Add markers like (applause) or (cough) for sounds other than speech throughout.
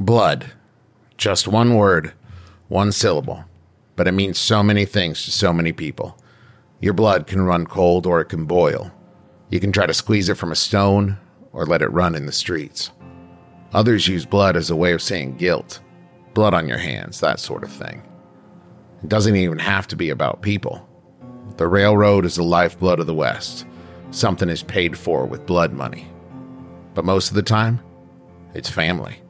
Blood. Just one word, one syllable, but it means so many things to so many people. Your blood can run cold or it can boil. You can try to squeeze it from a stone or let it run in the streets. Others use blood as a way of saying guilt, blood on your hands, that sort of thing. It doesn't even have to be about people. The railroad is the lifeblood of the West. Something is paid for with blood money. But most of the time, it's family.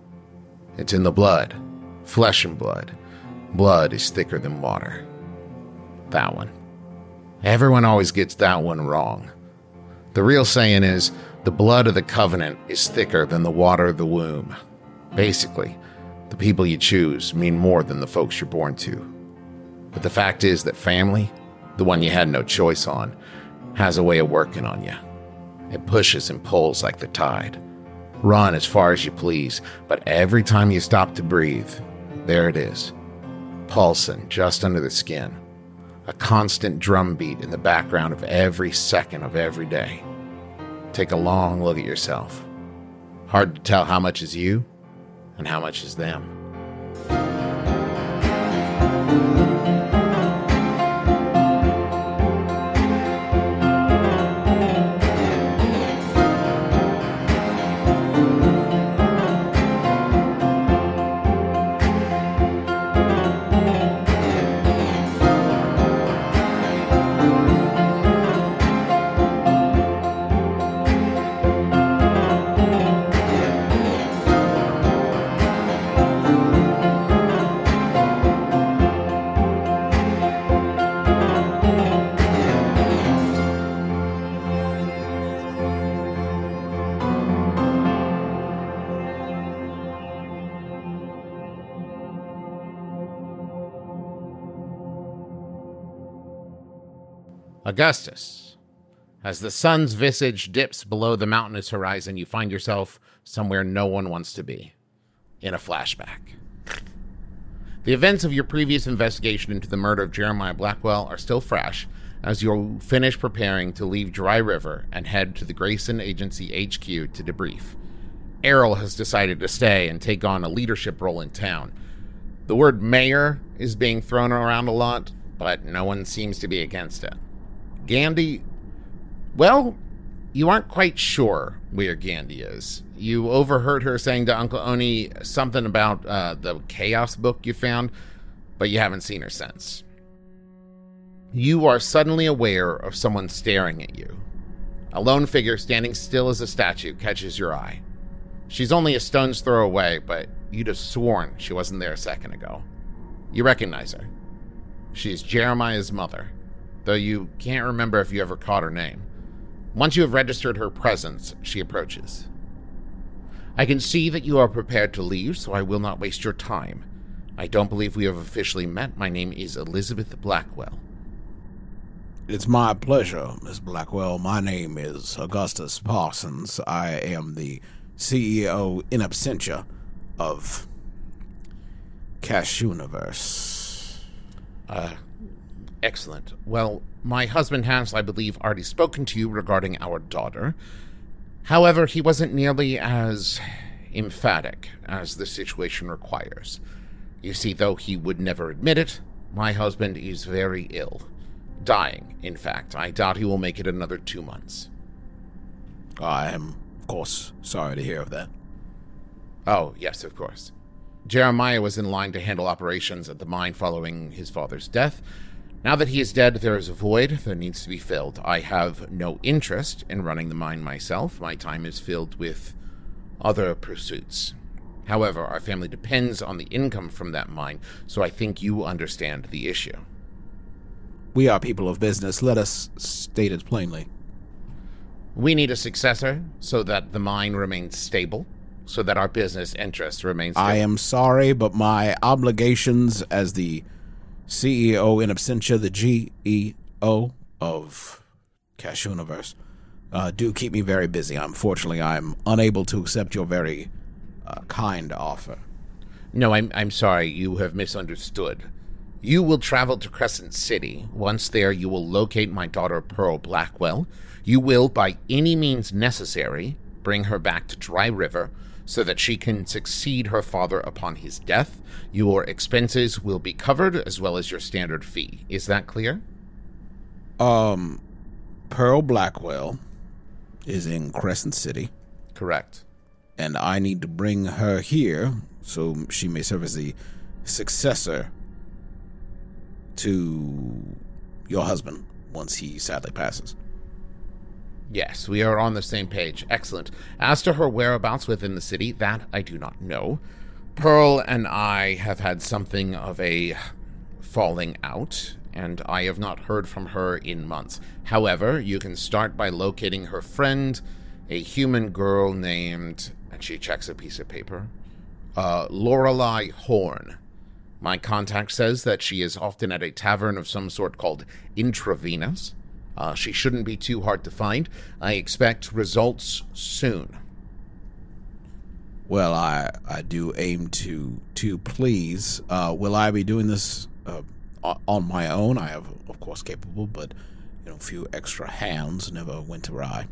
It's in the blood, flesh and blood. Blood is thicker than water. That one. Everyone always gets that one wrong. The real saying is the blood of the covenant is thicker than the water of the womb. Basically, the people you choose mean more than the folks you're born to. But the fact is that family, the one you had no choice on, has a way of working on you. It pushes and pulls like the tide. Run as far as you please, but every time you stop to breathe, there it is, pulsing just under the skin. A constant drumbeat in the background of every second of every day. Take a long look at yourself. Hard to tell how much is you and how much is them. Augustus. As the sun's visage dips below the mountainous horizon, you find yourself somewhere no one wants to be in a flashback. The events of your previous investigation into the murder of Jeremiah Blackwell are still fresh as you finish preparing to leave Dry River and head to the Grayson Agency HQ to debrief. Errol has decided to stay and take on a leadership role in town. The word mayor is being thrown around a lot, but no one seems to be against it. Gandy, well, you aren't quite sure where Gandy is. You overheard her saying to Uncle Oni something about uh, the chaos book you found, but you haven't seen her since. You are suddenly aware of someone staring at you. A lone figure standing still as a statue catches your eye. She's only a stone's throw away, but you'd have sworn she wasn't there a second ago. You recognize her. She's Jeremiah's mother though you can't remember if you ever caught her name. Once you have registered her presence, she approaches. I can see that you are prepared to leave, so I will not waste your time. I don't believe we have officially met. My name is Elizabeth Blackwell. It's my pleasure, Miss Blackwell. My name is Augustus Parsons. I am the CEO in absentia of Cash Universe. Uh, Excellent. Well, my husband has, I believe, already spoken to you regarding our daughter. However, he wasn't nearly as emphatic as the situation requires. You see, though he would never admit it, my husband is very ill. Dying, in fact. I doubt he will make it another two months. I am, of course, sorry to hear of that. Oh, yes, of course. Jeremiah was in line to handle operations at the mine following his father's death, now that he is dead, there is a void that needs to be filled. I have no interest in running the mine myself. My time is filled with other pursuits. However, our family depends on the income from that mine, so I think you understand the issue. We are people of business. Let us state it plainly. We need a successor so that the mine remains stable, so that our business interests remain stable. I am sorry, but my obligations as the CEO in absentia, the GEO of Cash Universe, uh, do keep me very busy. Unfortunately, I'm unable to accept your very uh, kind offer. No, I'm, I'm sorry. You have misunderstood. You will travel to Crescent City. Once there, you will locate my daughter, Pearl Blackwell. You will, by any means necessary, bring her back to Dry River so that she can succeed her father upon his death. Your expenses will be covered as well as your standard fee. Is that clear? Um, Pearl Blackwell is in Crescent City, Correct. and I need to bring her here so she may serve as the successor to your husband once he sadly passes. Yes, we are on the same page. Excellent. As to her whereabouts within the city, that I do not know. Pearl and I have had something of a falling out, and I have not heard from her in months. However, you can start by locating her friend, a human girl named, and she checks a piece of paper, uh, Lorelei Horn. My contact says that she is often at a tavern of some sort called Intravenous. Uh, she shouldn't be too hard to find. I expect results soon. Well, I I do aim to to please. Uh, will I be doing this uh, on my own? I have, of course, capable, but you know, a few extra hands never went awry.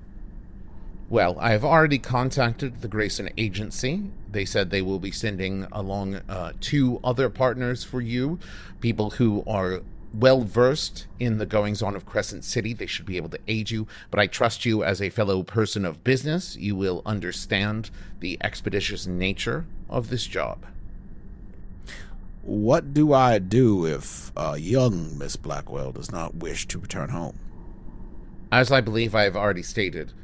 Well, I have already contacted the Grayson agency. They said they will be sending along uh, two other partners for you, people who are well versed in the goings on of Crescent City. They should be able to aid you, but I trust you as a fellow person of business. You will understand the expeditious nature of this job. What do I do if uh, young Miss Blackwell does not wish to return home? As I believe I have already stated,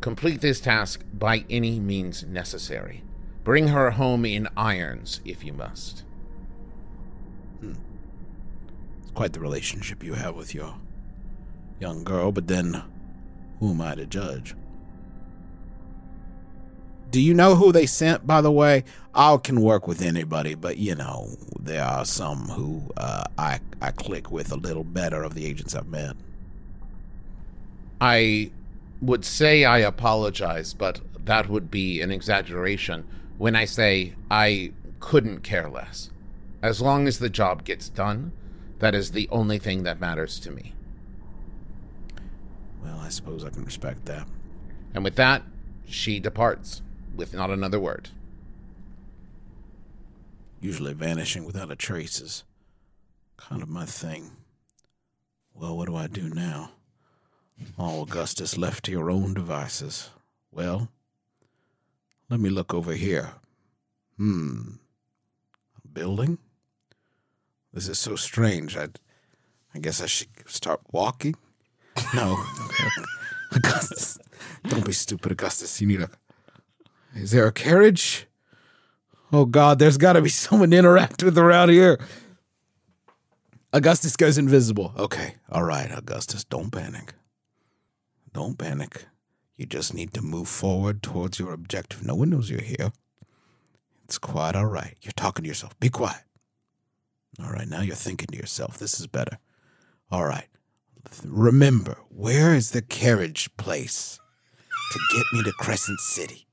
complete this task by any means necessary. Bring her home in irons if you must. Quite the relationship you have with your young girl, but then who am I to judge? Do you know who they sent, by the way? I can work with anybody, but you know, there are some who uh, I, I click with a little better of the agents I've met. I would say I apologize, but that would be an exaggeration when I say I couldn't care less. As long as the job gets done, that is the only thing that matters to me. Well, I suppose I can respect that. And with that, she departs with not another word. Usually vanishing without a trace is kind of my thing. Well, what do I do now? All Augustus left to your own devices. Well, let me look over here. Hmm. A building? This is so strange. I, I guess I should start walking. No, (laughs) Augustus, don't be stupid, Augustus. You need a. Is there a carriage? Oh God, there's got to be someone to interact with around here. Augustus goes invisible. Okay, all right, Augustus, don't panic. Don't panic. You just need to move forward towards your objective. No one knows you're here. It's quite all right. You're talking to yourself. Be quiet. All right, now you're thinking to yourself. This is better. All right. Remember, where is the carriage place to get me to Crescent City?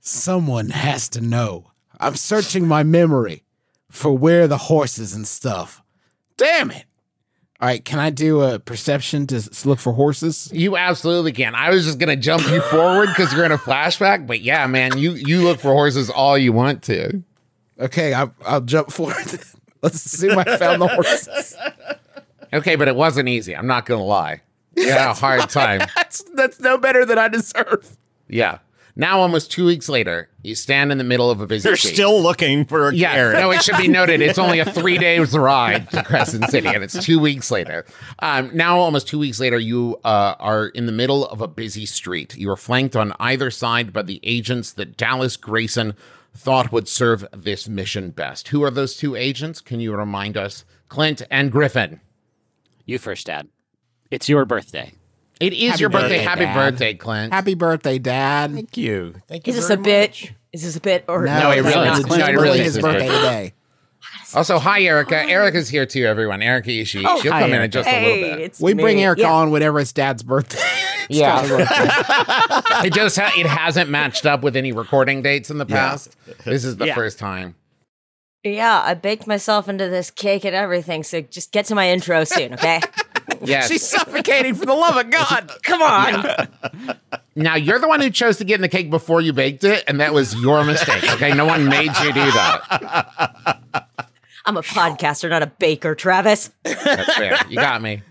Someone has to know. I'm searching my memory for where the horses and stuff. Damn it. All right, can I do a perception to look for horses? You absolutely can. I was just gonna jump you forward because you're in a flashback, but yeah, man, you you look for horses all you want to. Okay, I, I'll jump (laughs) forward. Let's assume I found the horses. Okay, but it wasn't easy. I'm not gonna lie. You had a hard time. That's that's no better than I deserve. Yeah. Now, almost two weeks later, you stand in the middle of a busy You're street. still looking for a Yeah, carrot. no, it should be noted. It's only a (laughs) three days ride to Crescent City, and it's two weeks later. Um, now, almost two weeks later, you uh, are in the middle of a busy street. You are flanked on either side by the agents that Dallas Grayson thought would serve this mission best. Who are those two agents? Can you remind us? Clint and Griffin. You first, Dad. It's your birthday. It is Happy your birthday. birthday, Happy Dad. birthday, Clint. Happy birthday, Dad. Thank you. Thank you. Is this very a bit? Is this a bit or No, it really not? is. It's No, it really his is his birthday birthday. today. Also, hi, Erica. Erica's here too, everyone. Erica Ishii. Oh, she'll hi, come in in Erica. just a little bit. it's We me. bring Erica Yeah. on whenever it's Dad's birthday. (laughs) It's Yeah. Birthday. (laughs) it just ha- it hasn't matched up with any recording dates in the Yeah. past. This is the Yeah. first time. Yeah, I baked myself into this cake and everything. So just get to my intro soon, okay? (laughs) Yes. She's suffocating for the love of God. Come on. Now you're the one who chose to get in the cake before you baked it, and that was your mistake. Okay, no one made you do that. I'm a podcaster, not a baker, Travis. (laughs) That's fair. You got me.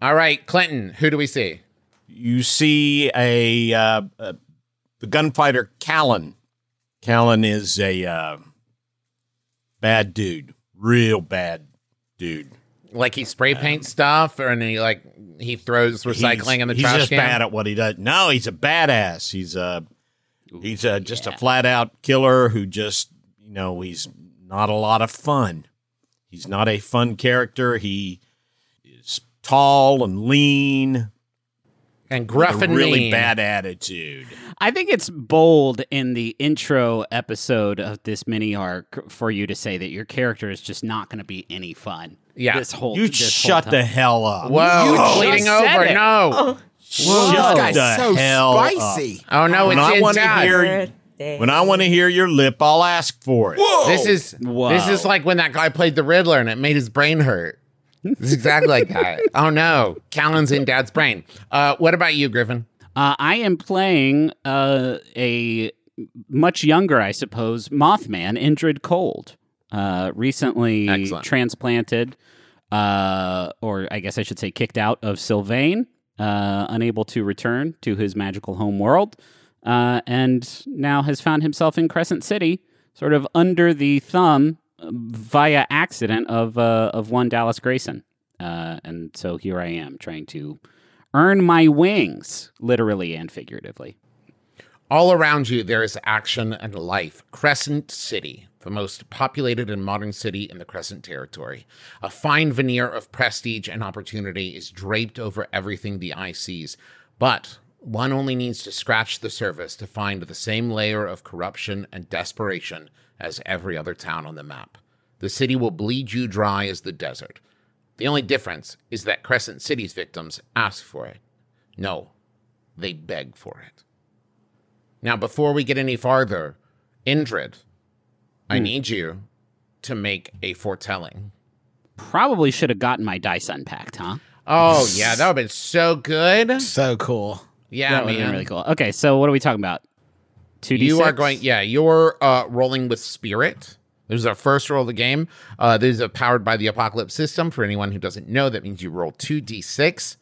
All right, Clinton. Who do we see? You see a uh, uh, the gunfighter Callan. Callan is a uh, bad dude, real bad dude. Like he spray paints stuff, or and he like he throws recycling in the trash can. he's just bad at what he does. No, he's a badass. He's a he's a, just yeah. a flat out killer who just you know he's not a lot of fun. He's not a fun character. He is tall and lean, and gruff with a and really mean. bad attitude. I think it's bold in the intro episode of this mini arc for you to say that your character is just not going to be any fun. Yeah. this whole You this whole shut time. the hell up. Whoa, You it's just bleeding said over. it. No. Shut this guy's the so hell up. spicy. Oh no, it's I in wanna Dad. Hear- When I want to hear your lip, I'll ask for it. This is Whoa. this is like when that guy played the Riddler and it made his brain hurt. It's exactly like that. (laughs) Oh no, Callan's in Dad's brain. Uh, what about you, Griffin? Uh, I am playing uh, a much younger, I suppose, Mothman, Indrid Cold. Uh, recently Excellent. transplanted, uh, or I guess I should say kicked out of Sylvain, uh, unable to return to his magical home world, uh, and now has found himself in Crescent City, sort of under the thumb via accident of uh, of one Dallas Grayson. Uh, and so here I am trying to earn my wings, literally and figuratively. All around you, there is action and life. Crescent City, the most populated and modern city in the Crescent territory. A fine veneer of prestige and opportunity is draped over everything the eye sees. But one only needs to scratch the surface to find the same layer of corruption and desperation as every other town on the map. The city will bleed you dry as the desert. The only difference is that Crescent City's victims ask for it. No, they beg for it. Now, before we get any farther, Indrid, I hmm. need you to make a foretelling. Probably should have gotten my dice unpacked, huh? Oh, yeah, that would have been so good. So cool. Yeah, that would have been really cool. Okay, so what are we talking about? Two D. You are going, yeah, you're uh, rolling with spirit. This is our first roll of the game. Uh, this is powered by the Apocalypse system. For anyone who doesn't know, that means you roll 2d6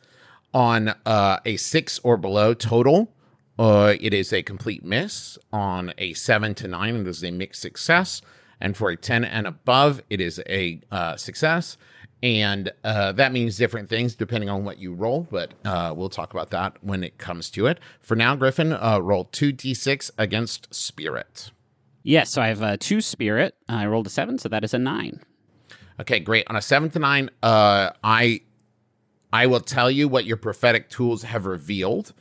on uh, a 6 or below total. Uh, it is a complete miss. On a 7 to 9, it is a mixed success. And for a 10 and above, it is a uh, success. And uh, that means different things depending on what you roll, but uh, we'll talk about that when it comes to it. For now, Griffin, uh, roll 2d6 against spirit. Yes, so I have uh, two spirit. I rolled a seven, so that is a nine. Okay, great. On a seven to nine, uh, I I will tell you what your prophetic tools have revealed,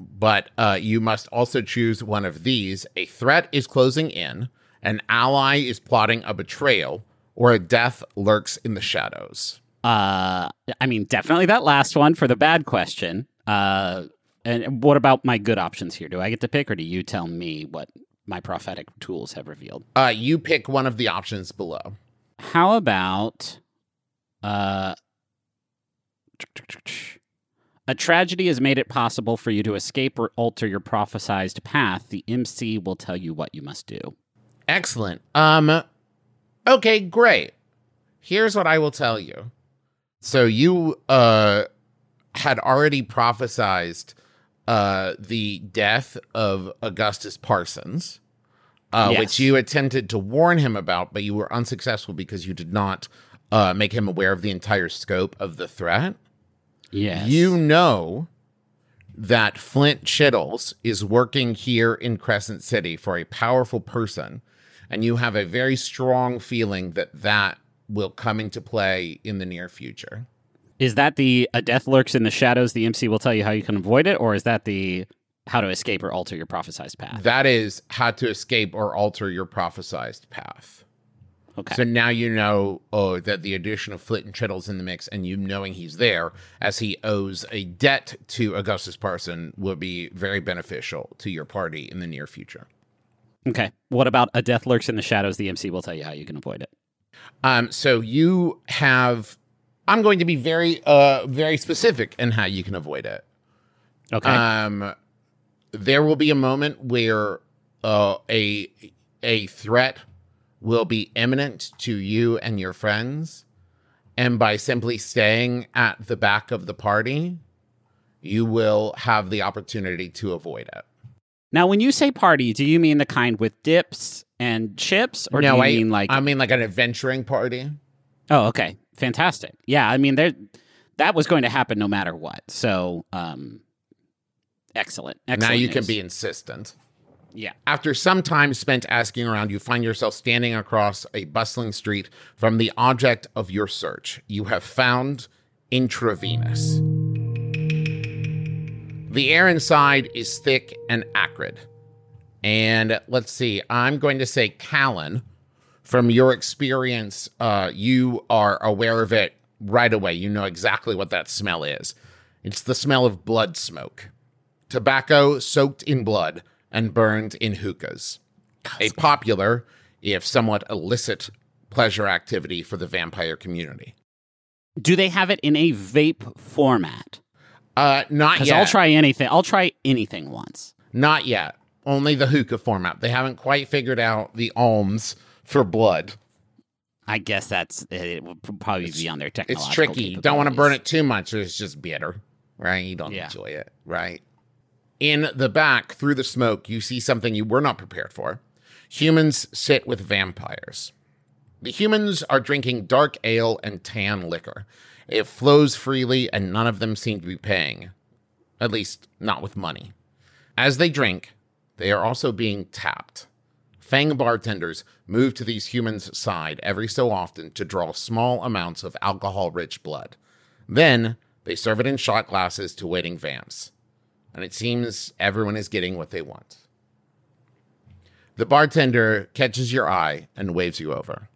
but uh, you must also choose one of these. A threat is closing in, an ally is plotting a betrayal, or a death lurks in the shadows. Uh, I mean, definitely that last one for the bad question. Uh, and what about my good options here? Do I get to pick, or do you tell me what my prophetic tools have revealed? Uh, you pick one of the options below. How about uh a tragedy has made it possible for you to escape or alter your prophesized path. The MC will tell you what you must do. Excellent. Um okay, great. Here's what I will tell you. So you uh had already prophesized uh the death of Augustus Parsons. Uh, Yes. which you attempted to warn him about, but you were unsuccessful because you did not uh, make him aware of the entire scope of the threat. Yes. You know that Flint Chittles is working here in Crescent City for a powerful person, and you have a very strong feeling that that will come into play in the near future. Is that the a death lurks in the shadows? The MC will tell you how you can avoid it, or is that the how to escape or alter your prophesized path? That is how to escape or alter your prophesized path. Okay. So now you know oh, that the addition of Flint and Chittles in the mix, and you knowing he's there as he owes a debt to Augustus Parson, will be very beneficial to your party in the near future. Okay. What about a death lurks in the shadows? The MC will tell you how you can avoid it. Um, so you have. I'm going to be very, uh, very specific in how you can avoid it. Okay. Um, there will be a moment where uh, a a threat will be imminent to you and your friends, and by simply staying at the back of the party, you will have the opportunity to avoid it. Now, when you say party, do you mean the kind with dips and chips, or do you I mean like? I mean like an adventuring party. oh, okay, fantastic. Yeah, I mean there, that was going to happen no matter what. So, um, excellent. excellent now you can be insistent. Yeah. After some time spent asking around, you find yourself standing across a bustling street from the object of your search. You have found intravenous. The air inside is thick and acrid. And let's see, I'm going to say, Callan, from your experience, uh, you are aware of it right away. You know exactly what that smell is. It's the smell of blood smoke tobacco soaked in blood and burned in hookahs. A popular, if somewhat illicit, pleasure activity for the vampire community. Do they have it in a vape format? Uh, not Because yet. I'll try anything. I'll try anything once. Not yet. Only the hookah format. They haven't quite figured out the alms for blood. I guess that's it. Will probably be on their technology. It's tricky. Don't want to burn it too much, or it's just bitter, right? You don't Yeah. enjoy it, right? In the back, through the smoke, you see something you were not prepared for. Humans sit with vampires. The humans are drinking dark ale and tan liquor. It flows freely, and none of them seem to be paying. At least, not with money. As they drink, they are also being tapped. Fang bartenders move to these humans' side every so often to draw small amounts of alcohol rich blood. Then they serve it in shot glasses to waiting vamps. And it seems everyone is getting what they want. The bartender catches your eye and waves you over.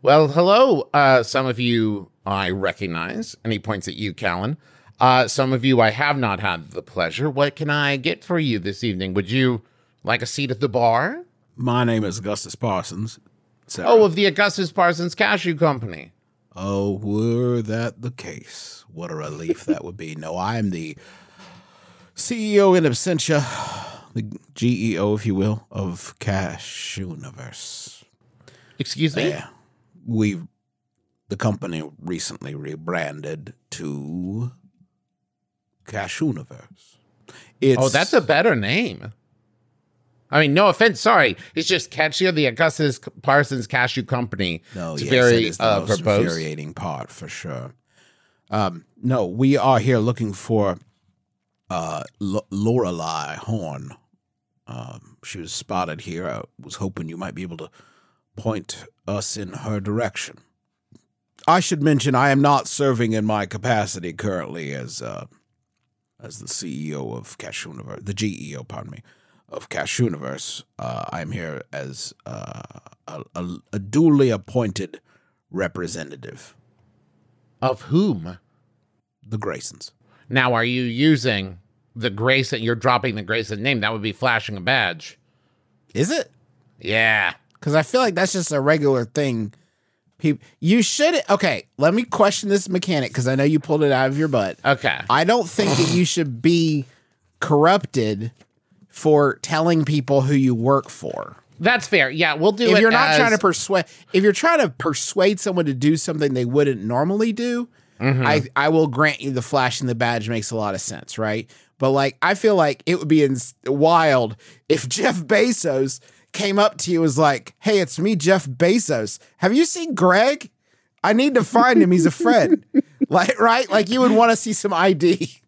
Well, hello, uh, some of you I recognize. And he points at you, Callan. Uh, some of you I have not had the pleasure. What can I get for you this evening? Would you like a seat at the bar? My name is Augustus Parsons. Sarah. Oh, of the Augustus Parsons Cashew Company. Oh, were that the case, what a relief that would be. No, I am the CEO in absentia, the GEO, if you will, of Cash Universe. Excuse me? Yeah, we, the company recently rebranded to Cash Universe. It's, Oh, that's a better name. I mean, no offense. Sorry, it's just catchier. The Augustus Parsons Cashew Company. No, it's yes, very it uh, infuriating part for sure. Um, no, we are here looking for uh, L- Lorelei Horn. Um, she was spotted here. I was hoping you might be able to point us in her direction. I should mention I am not serving in my capacity currently as uh, as the CEO of Cash Universe, the GEO, pardon me, of Cash Universe. Uh, I'm here as uh, a, a, a duly appointed representative, Of whom? the Graysons. Now, are you using the Grayson? You're dropping the Grayson name. That would be flashing a badge. Is it? Yeah. Because I feel like that's just a regular thing. People, you should. Okay, let me question this mechanic because I know you pulled it out of your butt. Okay. I don't think that you should be corrupted for telling people who you work for. That's fair. Yeah, we'll do it. if you're not as- trying to persuade, if you're trying to persuade someone to do something they wouldn't normally do, mm-hmm. I I will grant you the flash and the badge makes a lot of sense, right? But like, I feel like it would be ins- wild if (laughs) Jeff Bezos came up to you and was like, "Hey, it's me, Jeff Bezos. Have you seen Greg? I need to find him. He's a friend." (laughs) like, right? Like, you would want to see some ID.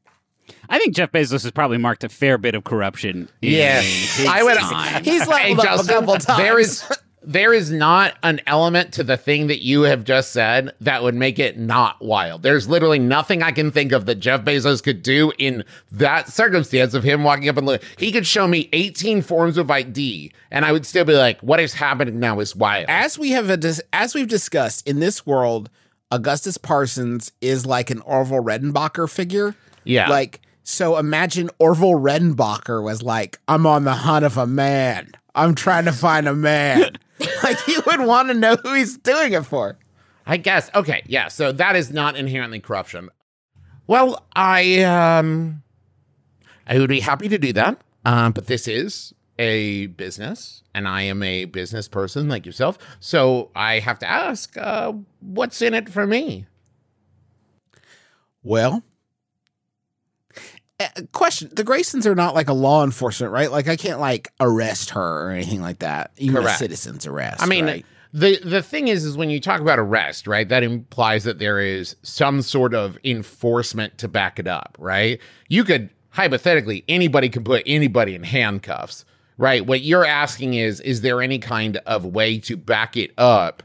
I think Jeff Bezos has probably marked a fair bit of corruption. in Yeah, his I would. time. He's (laughs) Hey, leveled up a couple times. There is there is not an element to the thing that you have just said that would make it not wild. There's literally nothing I can think of that Jeff Bezos could do in that circumstance of him walking up and look. He could show me 18 forms of ID, and I would still be like, "What is happening now is wild." as we have a dis- as we've discussed in this world, Augustus Parsons is like an Orville Redenbacher figure. Yeah. Like so imagine Orville Redenbacher was like, I'm on the hunt of a man. I'm trying to find a man. (laughs) (laughs) like you would want to know who he's doing it for. I guess. Okay, yeah. So that is not inherently corruption. Well, I um I would be happy to do that. Um, but this is a business, and I am a business person like yourself. So I have to ask, uh, what's in it for me? Well, Uh, question: The Graysons are not like a law enforcement, right? Like I can't like arrest her or anything like that. Even a citizen's arrest. I mean, right? the the thing is, is when you talk about arrest, right? That implies that there is some sort of enforcement to back it up, right? You could hypothetically anybody could put anybody in handcuffs, right? What you're asking is, is there any kind of way to back it up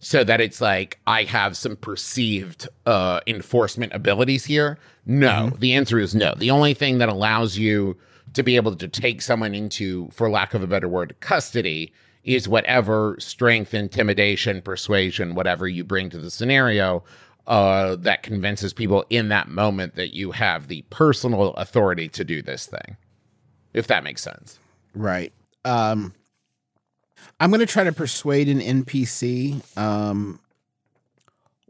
so that it's like I have some perceived uh, enforcement abilities here? No, the answer is no. The only thing that allows you to be able to take someone into, for lack of a better word, custody is whatever strength, intimidation, persuasion, whatever you bring to the scenario uh, that convinces people in that moment that you have the personal authority to do this thing. If that makes sense. Right. Um, I'm going to try to persuade an NPC. Um,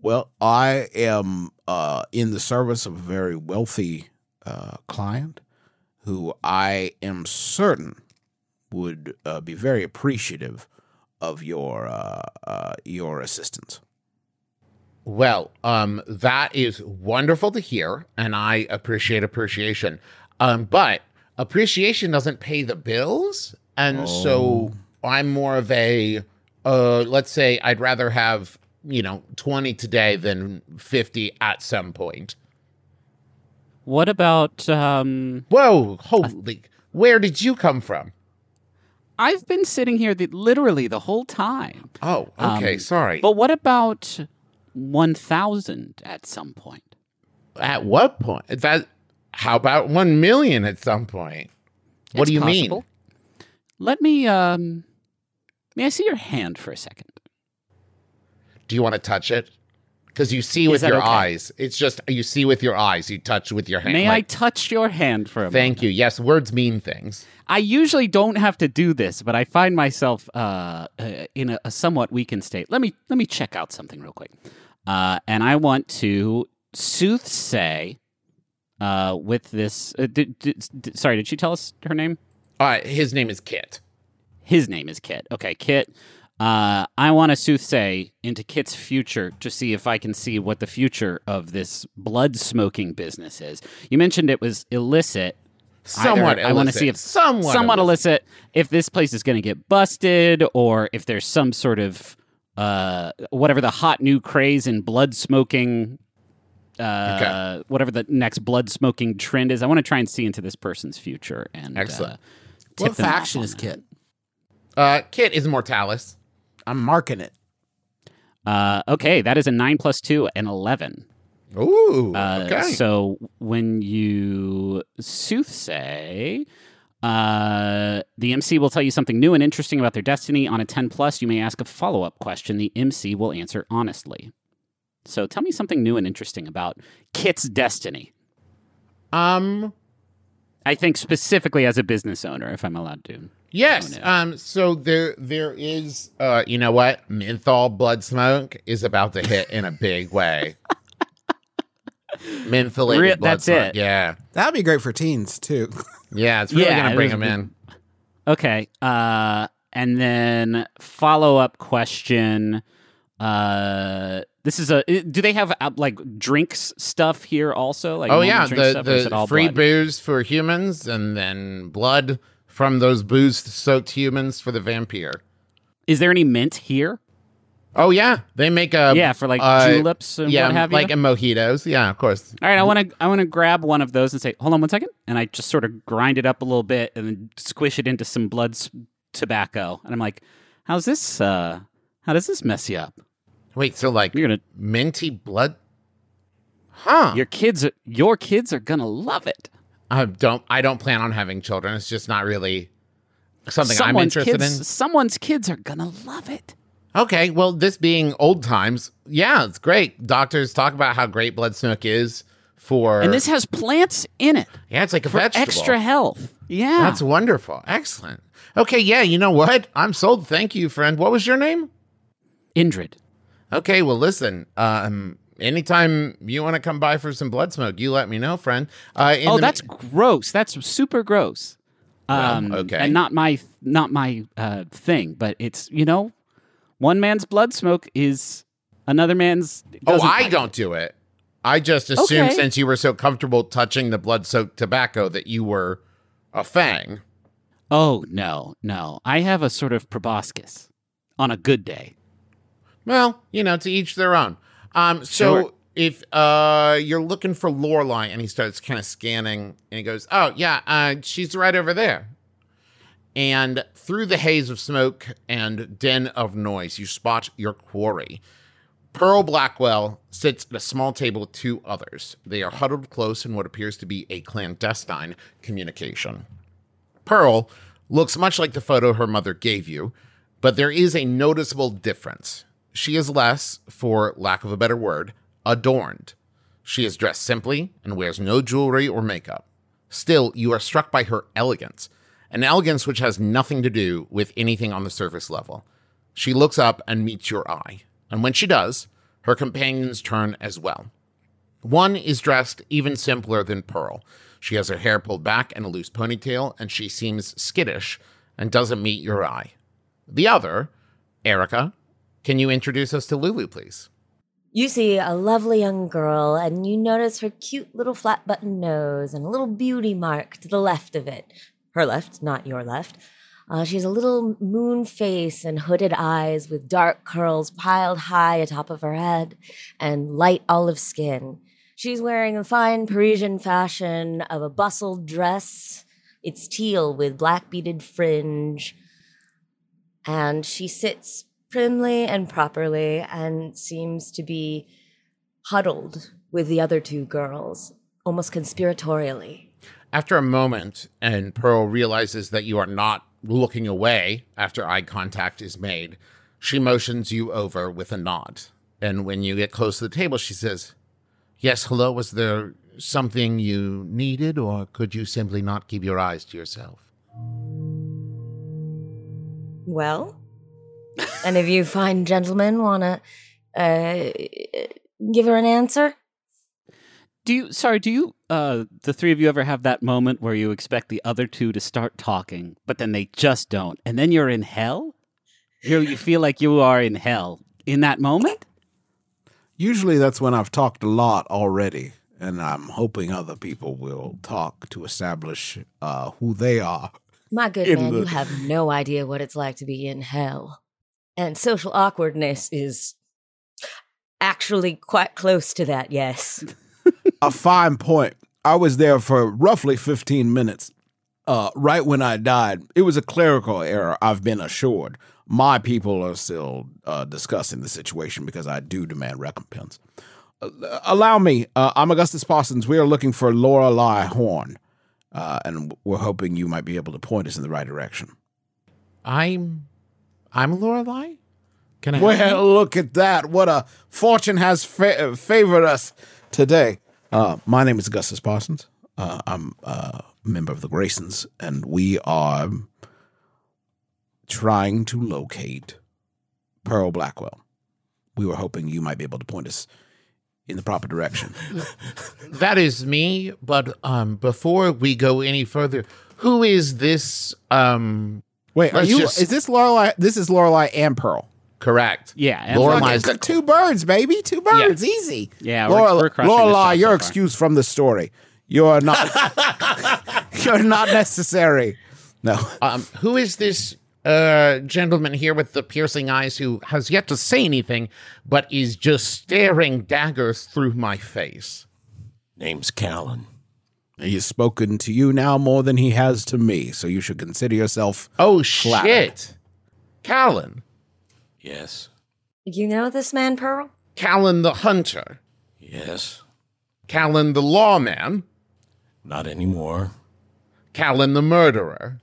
well, I am uh, in the service of a very wealthy uh, client who I am certain would uh, be very appreciative of your uh, uh, your assistance. Well, um, that is wonderful to hear, and I appreciate appreciation. Um, but appreciation doesn't pay the bills, and so I'm more of a uh, let's say I'd rather have you know twenty today than fifty at some point. What about um Whoa, holy! Where did you come from? I've been sitting here the, literally the whole time. Oh, okay, Um, sorry. But what about 1000 at some point? at what point? That how about one million at some point? What It's do you possible. mean? Let me um may I see your hand for a second? Do you want to touch it? Because you see with your okay? eyes. It's just you see with your eyes. You touch with your hand. May I touch your hand for a moment? Thank moment? you. Yes, words mean things. I usually don't have to do this, but I find myself uh, uh, in a, a somewhat weakened state. Let me let me check out something real quick, uh, and I want to soothsay uh, with this. Uh, did, did, did- sorry, did she tell us her name? Uh, his name is Kit. His name is Kit. Okay, Kit. Uh, I want to soothsay into Kit's future to see if I can see what the future of this blood smoking business is. You mentioned it was illicit. Somewhat. Either I want to see if somewhat, somewhat illicit. If this place is going to get busted, or if there's some sort of uh, whatever the hot new craze in blood smoking, uh, whatever the next blood smoking trend is. I want to try and see into this person's future. And Excellent. Uh, What tip them off faction is. Kit? Uh, Kit is Mortalis. I'm marking it. Uh, okay, that is a nine plus two and eleven. Ooh. Uh, okay. So when you soothsay, uh, the MC will tell you something new and interesting about their destiny. On a 10 plus, you may ask a follow up question. The MC will answer honestly. So tell me something new and interesting about Kit's destiny. um. I think specifically as a business owner, if I'm allowed to. Yes. Um. So there, there is. Uh. You know what? Menthol blood smoke is about to hit in a big way. (laughs) Mentholated Re- blood that's smoke. it. Yeah. That'd be great for teens too. (laughs) Yeah. It's really Yeah, gonna bring was- him in. Okay. Uh, and then follow up question. Uh, this is a. Do they have uh, like drinks stuff here also? Like Oh yeah, the stuff, or is it the all free blood? booze for humans, and then blood from those booze-soaked humans for the vampire. Is there any mint here? Oh yeah, they make a yeah, for like uh, juleps and yeah, what have you. like in mojitos. Yeah, of course. All right, I want to I want to grab one of those and say, "Hold on one second. and I just sort of grind it up a little bit and then squish it into some blood s- tobacco. And I'm like, "How's this? uh How does this mess you up? Wait, so like You're gonna minty blood? Huh? your kids are your kids are gonna love it. I don't. I don't plan on having children. It's just not really something I'm someone's interested kids, in. Someone's kids are gonna love it. Okay, well, this being old times, yeah, it's great. Doctors talk about how great blood smoke is for, And this has plants in it yeah, it's like a for vegetable. extra health. Yeah, That's wonderful. Excellent. Okay, yeah, you know what? I'm sold. Thank you, friend. What was your name? Indrid. Okay, well, listen. Um, anytime you want to come by for some blood smoke, you let me know, friend. Uh, in Oh, the- that's gross. That's super gross. Um, okay. and not my not my uh, thing, but it's you know, one man's blood smoke is another man's. Oh, I like don't do it. I just assumed Okay. since you were so comfortable touching the blood soaked tobacco that you were a fang. Oh no, no, I have a sort of proboscis on a good day. Well, you know, to each their own. Um, so Sure. if uh you're looking for Lorelai and he starts kind of scanning and he goes, Oh yeah, uh, she's right over there. And through the haze of smoke and den of noise, you spot your quarry. Pearl Blackwell sits at a small table with two others. They are huddled close in what appears to be a clandestine communication. Pearl looks much like the photo her mother gave you, but there is a noticeable difference. She is less, for lack of a better word, adorned. She is dressed simply and wears no jewelry or makeup. Still, you are struck by her elegance, an elegance which has nothing to do with anything on the surface level. She looks up and meets your eye, and when she does, her companions turn as well. One is dressed even simpler than Pearl. She has her hair pulled back in a loose ponytail, and she seems skittish and doesn't meet your eye. The other, Erica, can you introduce us to Lulu, please? You see a lovely young girl, and you notice her cute little flat button nose and a little beauty mark to the left of it. Her left, not your left. Uh, she has a little moon face and hooded eyes with dark curls piled high atop of her head and light olive skin. She's wearing a fine Parisian fashion of a bustled dress. It's teal with black beaded fringe. And she sits primly and properly and seems to be huddled with the other two girls, almost conspiratorially. After a moment, and Pearl realizes that you are not looking away after eye contact is made, she motions you over with a nod. And when you get close to the table, she says, Yes, hello, was there something you needed, or could you simply not keep your eyes to yourself? Well, and if you fine gentlemen want to uh, give her an answer, Do you? Sorry, do you? Uh, the three of you ever have that moment where you expect the other two to start talking, but then they just don't, and then you're in hell? You you feel like you are in hell in that moment. Usually that's when I've talked a lot already, and I'm hoping other people will talk to establish uh, who they are. my good In man, the- you have no idea what it's like to be in hell. And social awkwardness is actually quite close to that, yes. (laughs) A fine point. I was there for roughly 15 minutes. Uh, right when I died, it was a clerical error, I've been assured. My people are still uh, discussing the situation because I do demand recompense. Uh, allow me, uh, I'm Augustus Parsons. We are looking for Lorelei Horn, uh, and we're hoping you might be able to point us in the right direction. I'm I'm Lorelai? Can I? Well, look at that. What a fortune has fa- favored us today. Uh, my name is Augustus Parsons. Uh, I'm uh, a member of the Graysons, and we are trying to locate Pearl Blackwell. We were hoping you might be able to point us in the proper direction. (laughs) That is me, but um before we go any further, who is this um Wait, are Let's you? just- Is this Lorelai? This is Lorelai and Pearl. correct? Yeah, and Lorelai's Look, the two birds, baby. Two birds, easy. Yeah, we're- Lorelai, we're crushing this Lorelai job so you're far. excused from the story. You're not. (laughs) you're not necessary. No. Um who is this uh gentleman here with the piercing eyes who has yet to say anything but is just staring daggers through my face? Name's Callan. He has spoken to you now more than he has to me, so you should consider yourself. Oh Flattered. shit. Callan. Yes. You know this man, Pearl? Callan the hunter. Yes. Callan the lawman. Not anymore. Callan the murderer.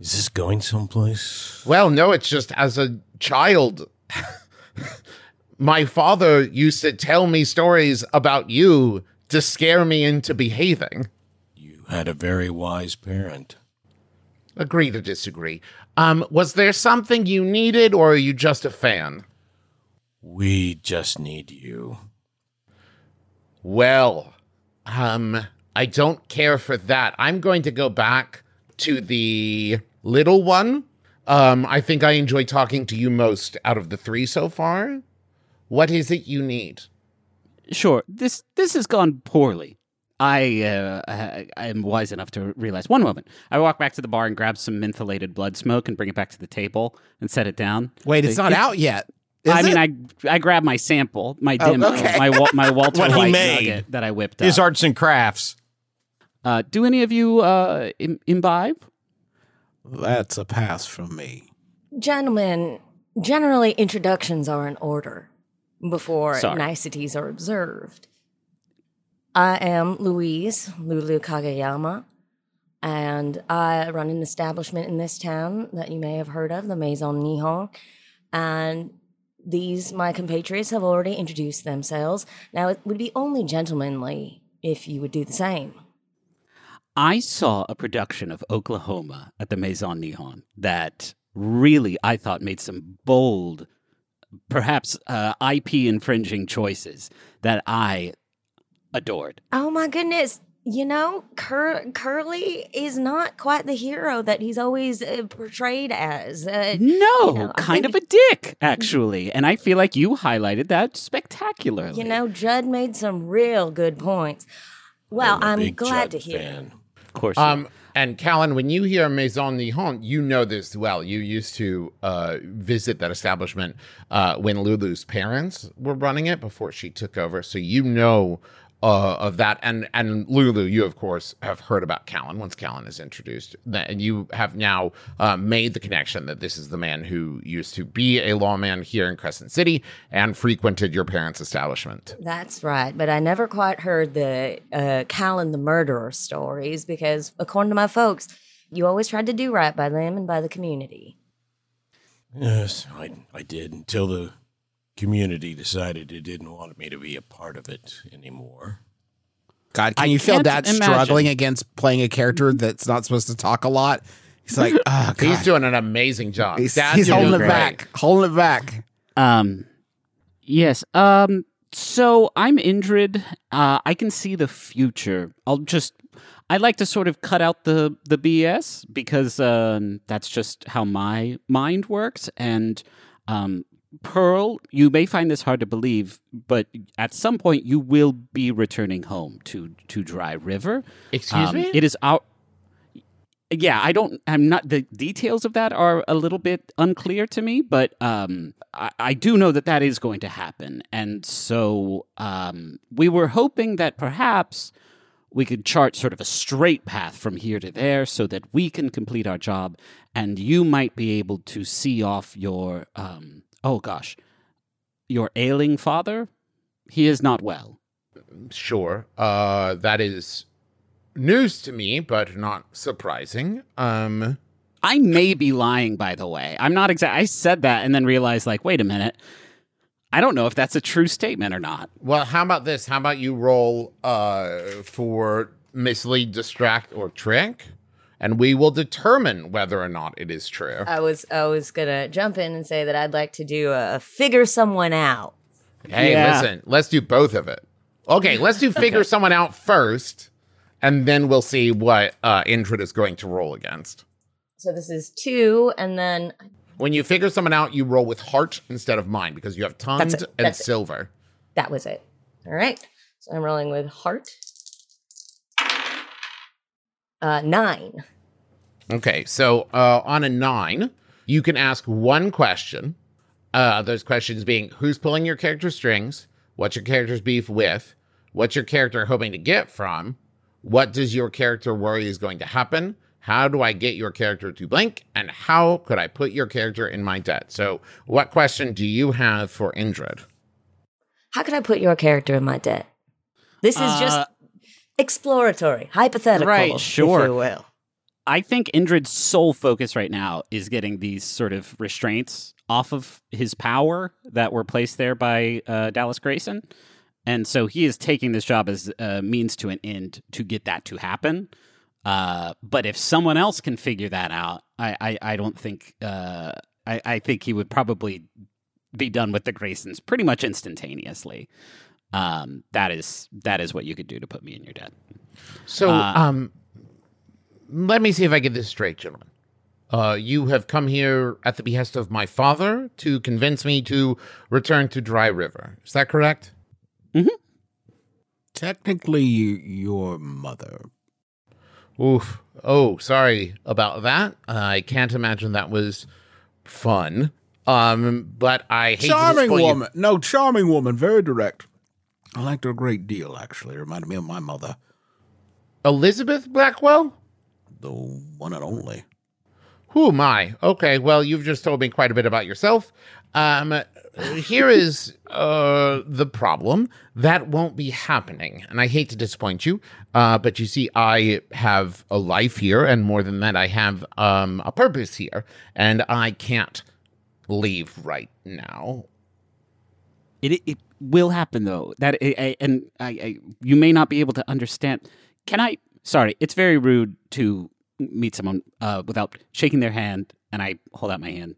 Is this going someplace? Well, no, it's just as a child. (laughs) My father used to tell me stories about you to scare me into behaving. You had a very wise parent. Agree to disagree. Um, was there something you needed, or are you just a fan? We just need you. Well, um, I don't care for that. I'm going to go back to the little one. Um, I think I enjoy talking to you most out of the three so far. What is it you need? Sure, this this has gone poorly. I, uh, I I am wise enough to realize. One moment, I walk back to the bar and grab some mentholated blood smoke and bring it back to the table and set it down. Wait, it's not out yet. Is I mean. I I grab my sample, my demo, okay. my Wa- my (laughs) Walter What he White made. nugget that I whipped up. His arts and crafts. Uh, do any of you uh, Im- imbibe? That's a pass from me. Gentlemen, generally introductions are in order before Sorry. niceties are observed. I am Louise Lulu Kagayama, and I run an establishment in this town that you may have heard of, the Maison Nihon. And these, my compatriots, have already introduced themselves. Now, it would be only gentlemanly if you would do the same. I saw a production of Oklahoma at the Maison Nihon that really I thought made some bold, perhaps uh, IP infringing choices that I adored. Oh my goodness. You know, Cur- Curly is not quite the hero that he's always uh, portrayed as. Uh, No, know, kind think- of a dick, actually. And I feel like you highlighted that spectacularly. you know, Judd made some real good points. Well, I'm, big glad to hear. fan. of course. Um, and Callan, when you hear Maison Nihon, you know this well. You used to uh, visit that establishment uh, when Lulu's parents were running it before she took over, so you know uh, of that. And and Lulu, you of course have heard about Callan once Callan is introduced, and you have now uh, made the connection that this is the man who used to be a lawman here in Crescent City and frequented your parents' establishment. That's right, but I never quite heard the uh, Callan the murderer stories because, according to my folks, you always tried to do right by them and by the community. Yes, I, I did until the community decided it didn't want me to be a part of it anymore. God, can I you feel can't Dad imagine. struggling against playing a character that's not supposed to talk a lot? He's like, (laughs) oh, God. He's doing an amazing job. He's, Dad's he's holding it great. back, holding it back. Um, yes. Um, so I'm Indrid. Uh, I can see the future. I'll just. I like to sort of cut out the the BS because um, that's just how my mind works. And um, Pearl, you may find this hard to believe, but at some point you will be returning home to to Dry River. Excuse Um, me. It is our. Yeah, I don't. I'm not. The details of that are a little bit unclear to me, but um, I, I do know that that is going to happen, and so um, we were hoping that perhaps we could chart sort of a straight path from here to there, so that we can complete our job, and you might be able to see off your. Um, oh gosh, your ailing father. He is not well. Sure. Uh, that is news to me, but not surprising. Um, I may be lying, by the way. I'm not exact. I said that and then realized, like, wait a minute. I don't know if that's a true statement or not. well, how about this? How about you roll uh, for mislead, distract, or trick, and we will determine whether or not it is true. I was I was gonna jump in and say that I'd like to do a, a figure someone out. hey, yeah. listen, let's do both of it. Okay, let's do (laughs) figure someone out first, and then we'll see what uh, Indrid is going to roll against. So this is two, and then When you figure someone out, you roll with heart instead of mind because you have tongued That's and that's it. silver. that was it. All right. So I'm rolling with heart. Uh, nine. Okay, so uh, on a nine, you can ask one question. Uh, those questions being who's pulling your character strings, what's your character's beef with, what's your character hoping to get from, what does your character worry is going to happen, how do I get your character to blink, and how could I put your character in my debt? So, what question do you have for Indrid? How could I put your character in my debt? This is Uh, just exploratory, hypothetical, Right, sure. If you will. I think Indrid's sole focus right now is getting these sort of restraints off of his power that were placed there by uh, Dallas Grayson. And so he is taking this job as a means to an end to get that to happen. Uh, but if someone else can figure that out, I, I, I don't think uh, I, I think he would probably be done with the Graysons pretty much instantaneously. Um, that is that is what you could do to put me in your debt. So, Uh, um, let me see if I get this straight, gentlemen. Uh, you have come here at the behest of my father to convince me to return to Dry River. Is that correct? Technically, your mother. Oof. Oh, sorry about that. I can't imagine that was fun. Um, but I hate to Charming disappoint you. woman. No, charming woman. Very direct. I liked her a great deal, actually. Reminded me of my mother, Elizabeth Blackwell? The one and only. Who am I? Okay, well, you've just told me quite a bit about yourself. Um, here is uh, the problem. That won't be happening. And I hate to disappoint you, uh, but you see, I have a life here, and more than that, I have um, a purpose here, and I can't leave right now. It, it will happen though. That I, I, and I, I, you may not be able to understand. Can I? Sorry, it's very rude to meet someone uh, without shaking their hand, and I hold out my hand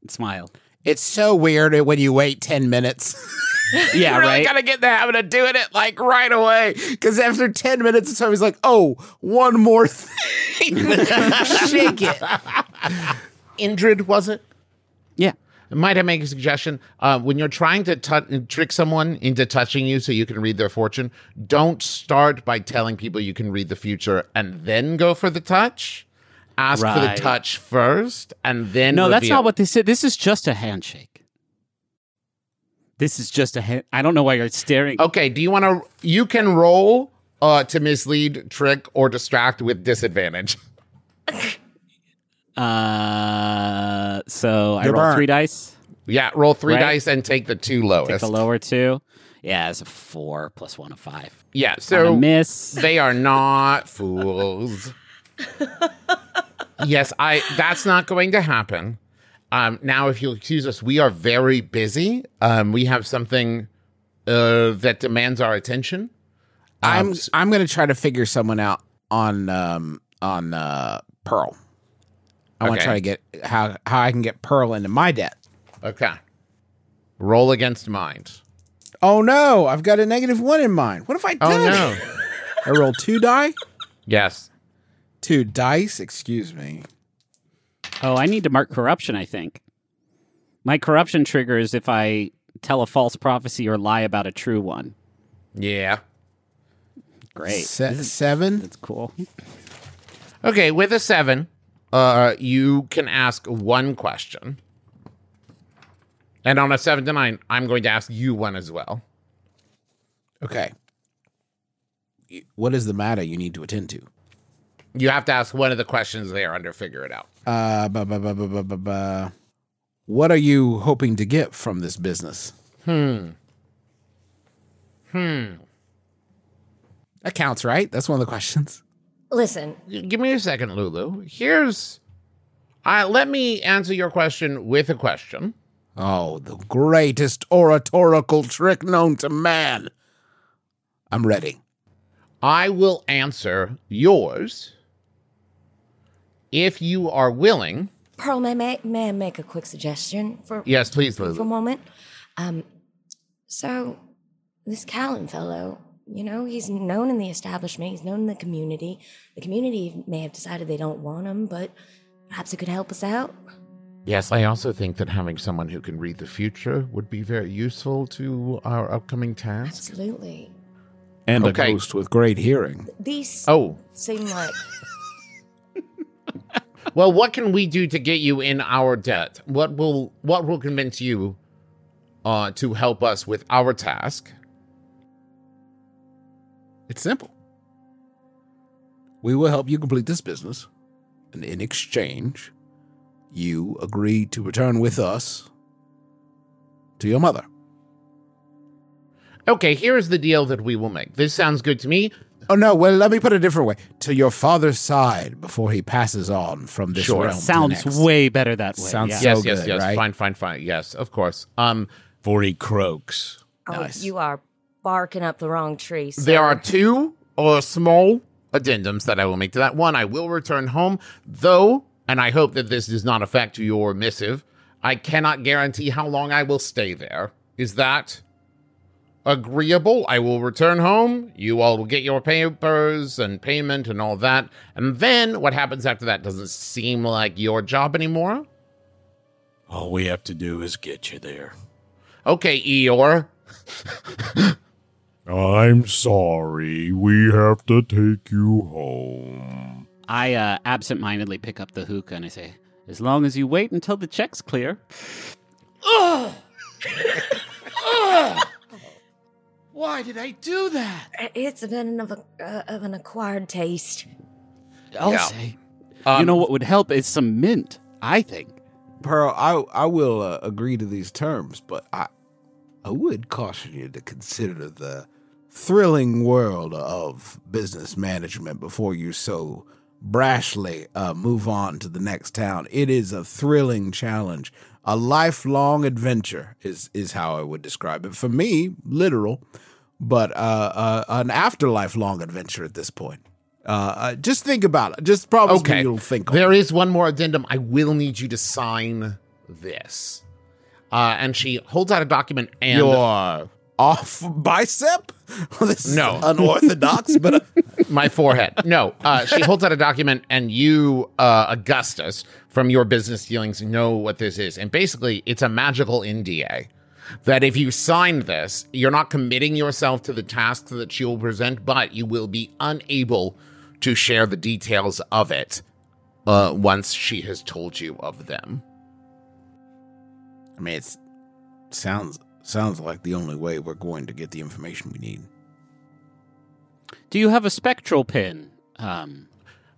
and smile. It's so weird when you wait 10 minutes. (laughs) Yeah, you really right. gotta get in the habit of doing it like right away. Because after 10 minutes, somebody's like, oh, one more thing. (laughs) Shake it. (laughs) Indrid, was it? Yeah. Might I make a suggestion? Uh, when you're trying to tou- trick someone into touching you so you can read their fortune, don't start by telling people you can read the future and then go for the touch. Ask for the touch first and then. No, that's not what they said. This is just a handshake. This is just a hand. I don't know why you're staring. Okay, do you want to? You can roll uh, to mislead, trick, or distract with disadvantage. (laughs) Uh, so I You're roll burnt. three dice. Yeah, roll three Right. dice and take the two lowest. Take the lower two. Yeah, it's a four plus one, a five. Yeah, On a so miss. they are not fools. (laughs) yes, I. That's not going to happen. Um, now, if you'll excuse us, we are very busy. Um, we have something uh, that demands our attention. I'm Um, s- I'm gonna try to figure someone out on um on uh Pearl. I want to try to get how how I can get Pearl into my debt. okay. Roll against mind. Oh no, I've got a negative one in mind. What have I Oh no. (laughs) I roll two die, yes. two dice. Excuse me. Oh, I need to mark corruption, I think. My corruption triggers if I tell a false prophecy or lie about a true one. Yeah. Great. Se- seven. That's cool. Okay, with a seven, uh, you can ask one question. And on a seven to nine, I'm going to ask you one as well. Okay. What is the matter you need to attend to? You have to ask one of the questions there under figure it out. Uh, bu- bu- bu- bu- bu- bu- bu- what are you hoping to get from this business? Hmm. Hmm. That counts, right? That's one of the questions. Listen, Give me a second, Lulu. Here's. Uh, let me answer your question with a question. Oh, the greatest oratorical trick known to man. I'm ready. I will answer yours if you are willing. Pearl, may, may, may I make a quick suggestion for, Yes, please, Lulu. for a moment? Um, so, this Callan fellow, you know, he's known in the establishment, he's known in the community. The community may have decided they don't want him, but perhaps it could help us out. Yes, I also think that having someone who can read the future would be very useful to our upcoming task. Absolutely. And Okay. a ghost with great hearing. These Oh, seem like (laughs) well, what can we do to get you in our debt? What will what will convince you uh, to help us with our task? It's simple. We will help you complete this business, and in exchange, you agree to return with us to your mother. Okay, here is the deal that we will make. This sounds good to me. Oh no, well let me put it a different way. To your father's side before he passes on from this Sure. realm. to the Sounds next. way better that way. Sounds yeah. so yes, yes, good, yes. right? Fine, fine, fine. Yes, of course. Um, For he croaks. oh, Nice. you are barking up the wrong tree. Sir. there are two uh, small addendums that I will make to that. One, I will return home, though, and I hope that this does not affect your missive. I cannot guarantee how long I will stay there. Is that agreeable, I will return home. You all will get your papers and payment and all that. And then what happens after that doesn't seem like your job anymore. All we have to do is get you there. Okay, Eeyore. (laughs) I'm sorry. We have to take you home. I uh, absentmindedly pick up the hookah and I say, "As long as you wait until the check's clear." (laughs) Why did I do that? It's a bit of, a, uh, of an acquired taste. I'll Yeah. say. Um, you know what would help is some mint. I think. Pearl, I I will uh, agree to these terms, but I I would caution you to consider the thrilling world of business management before you so brashly uh, move on to the next town. It is a thrilling challenge, a lifelong adventure is is how I would describe it. For me, literal, but uh, uh, an afterlife long adventure at this point. Uh, uh, just think about it. Just probably Okay. you'll think. on. There is one more addendum. I will need you to sign this. Uh, and she holds out a document and your off bicep. (laughs) This is No. unorthodox, (laughs) but uh, my forehead. No, uh, she holds out a document, and you, uh, Augustus, from your business dealings, know what this is. And basically, it's a magical NDA that if you sign this, you're not committing yourself to the tasks that she will present, but you will be unable to share the details of it uh, once she has told you of them. I mean, it sounds sounds like the only way we're going to get the information we need. Do you have a spectral pin? Um,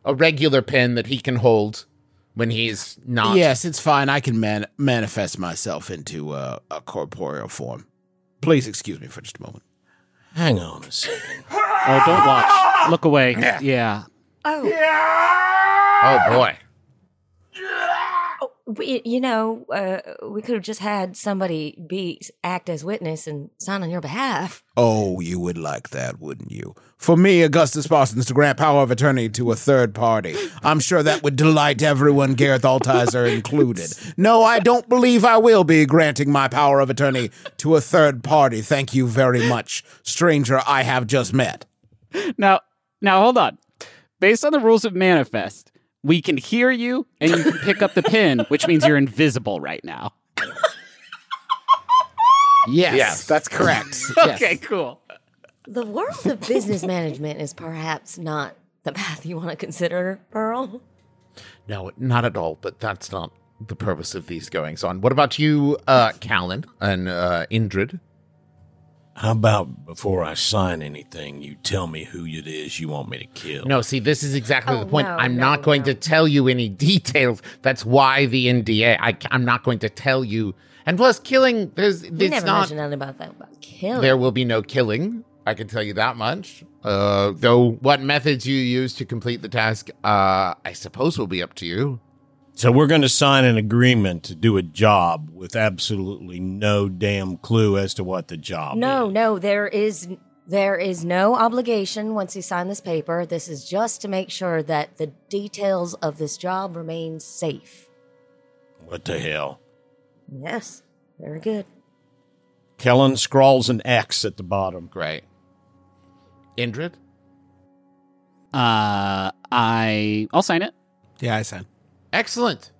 A regular pen that he can hold when he's not. Yes, it's fine. I can man- manifest myself into uh, a corporeal form. Please excuse me for just a moment. Hang on a second. oh, don't watch. Look away. Yeah. Oh, Yeah. Oh boy. We, you know, uh, we could have just had somebody be act as witness and sign on your behalf. Oh, you would like that, wouldn't you? For me, Augustus Parsons, to grant power of attorney to a third party. I'm sure that would delight everyone, Gareth Altizer included. No, I don't believe I will be granting my power of attorney to a third party. Thank you very much, stranger I have just met. Now, now hold on. Based on the rules of manifest, we can hear you and you can pick up the pin, which means you're invisible right now. Yes, Yes. that's correct. (laughs) Okay, cool. The world of business management is perhaps not the path you want to consider, Pearl. No, not at all. But that's not the purpose of these goings on. What about you, uh, Callan and uh, Indrid? How about before I sign anything, you tell me who it is you want me to kill? No, see, this is exactly Oh, the point. no, I'm no, not going no. to tell you any (laughs) details. That's why the NDA. I, am not going to tell you. And plus, killing. There's. You It's never not. mentioned anything about that about killing. There will be no killing. I can tell you that much. Uh, though, what methods you use to complete the task, uh, I suppose will be up to you. So we're going to sign an agreement to do a job with absolutely no damn clue as to what the job no, is. no, there is there is no obligation once you sign this paper. This is just to make sure that the details of this job remain safe. What the hell? Yes, very good. Callan scrawls an X at the bottom. Great. Indrid? Uh, I I'll sign it. Yeah, I said. Excellent.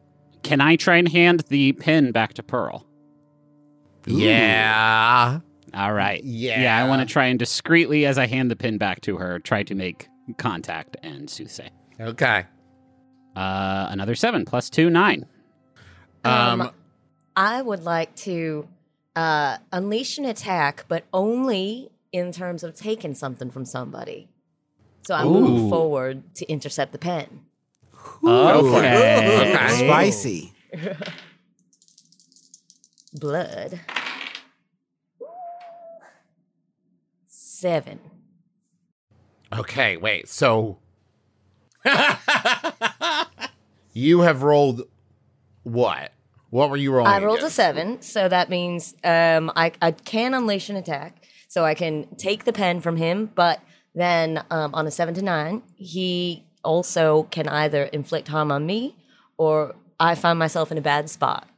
Can I try and hand the pin back to Pearl? Yeah. All right. Yeah. Yeah, I want to try and discreetly, as I hand the pin back to her, try to make contact and soothsay. Okay. Uh, another seven plus two, nine. Um, Um, I would like to uh, unleash an attack, but only in terms of taking something from somebody. So I Ooh. move forward to intercept the pen. Okay. Okay. Spicy. (laughs) Blood. Seven. Okay, wait. So (laughs) you have rolled what? What were you rolling? I rolled a seven, so that means um, I, I can unleash an attack. So I can take the pen from him, but then um, on a seven to nine, he also can either inflict harm on me or I find myself in a bad spot.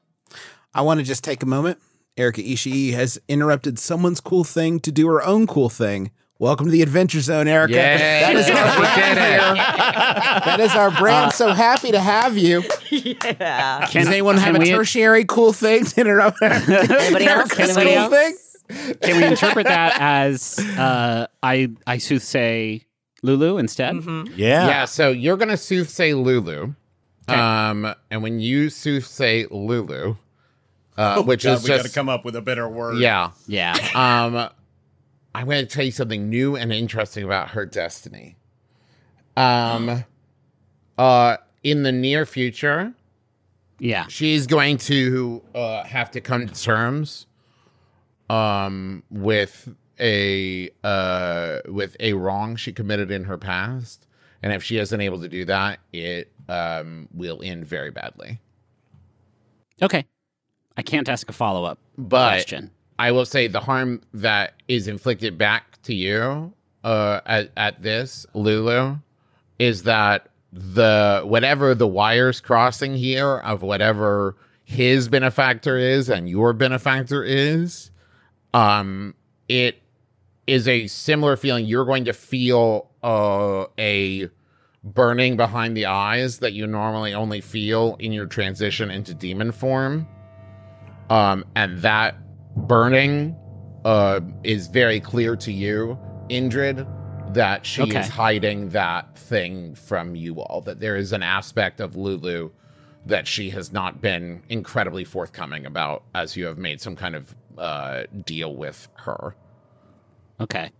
I want to just take a moment Erica Ishii has interrupted someone's cool thing to do her own cool thing. Welcome to the Adventure Zone, Erica. (laughs) That is (laughs) our brand. That is our brand. so happy to have you. (laughs) Yeah. Does anyone have a we- tertiary cool thing to interrupt? Anybody else? Erica's Anybody cool else? thing? Can we interpret that as uh, I I soothsay Lulu instead? Mm-hmm. Yeah. Yeah, so you're gonna soothsay Lulu. Um, and when you soothsay Lulu, uh, which God, is we got to come up with a better word. yeah. Yeah. Um, I'm going to tell you something new and interesting about her destiny. Um, (gasps) uh, in the near future, Yeah. she's going to uh, have to come to terms um with a uh with a wrong she committed in her past and if she isn't able to do that it um will end very badly Okay. I can't ask a follow up but question. i will say the harm that is inflicted back to you uh at, at this lulu is that the whatever the wires crossing here of whatever his benefactor is and your benefactor is um it is a similar feeling you're going to feel uh a burning behind the eyes that you normally only feel in your transition into demon form um and that burning uh is very clear to you indrid that she Okay. is hiding that thing from you all that there is an aspect of lulu that she has not been incredibly forthcoming about as you have made some kind of uh, deal with her. Okay.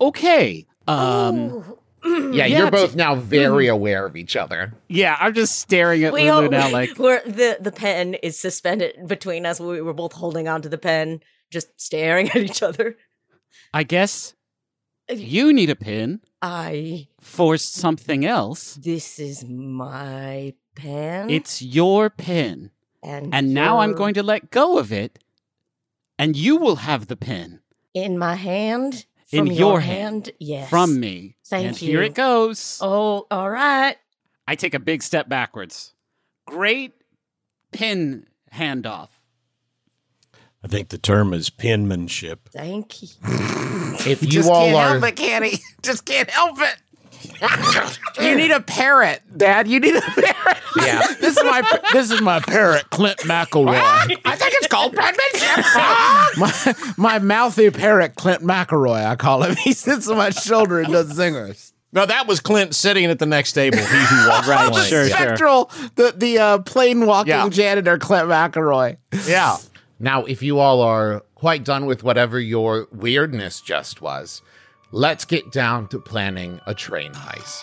Okay. Um Yeah, (clears throat) Yeah, you're it's- both now very aware of each other. yeah, I'm just staring at we Lulu all, now (laughs) like where the the pen is suspended between us. We were both holding on to the pen, just staring (laughs) at each other. I guess you need a pin I. for something else. This is my pen. It's your pin. and And now I'm going to let go of it. And you will have the pin in my hand. In From your hand. Yes. from me. Thank and here it goes. Oh, all right. I take a big step backwards. Great pin handoff. I think the term is penmanship. Thank you. (laughs) If you Just all can't are, help it, can (laughs) he? Just can't help it. you need a parrot, Dad. You need a parrot. yeah, (laughs) This is my this is my parrot, Clint McElroy. I think it's called penmanship. My, my mouthy parrot, Clint McElroy. I call him. (laughs) He sits on my shoulder and does zingers. No, that was Clint sitting at the next table. He who walks (laughs) Right, the plank. sure, Yeah. sure. The the uh, plane walking Yeah. janitor, Clint McElroy. Yeah. now, if you all are quite done with whatever your weirdness just was, let's get down to planning a train heist.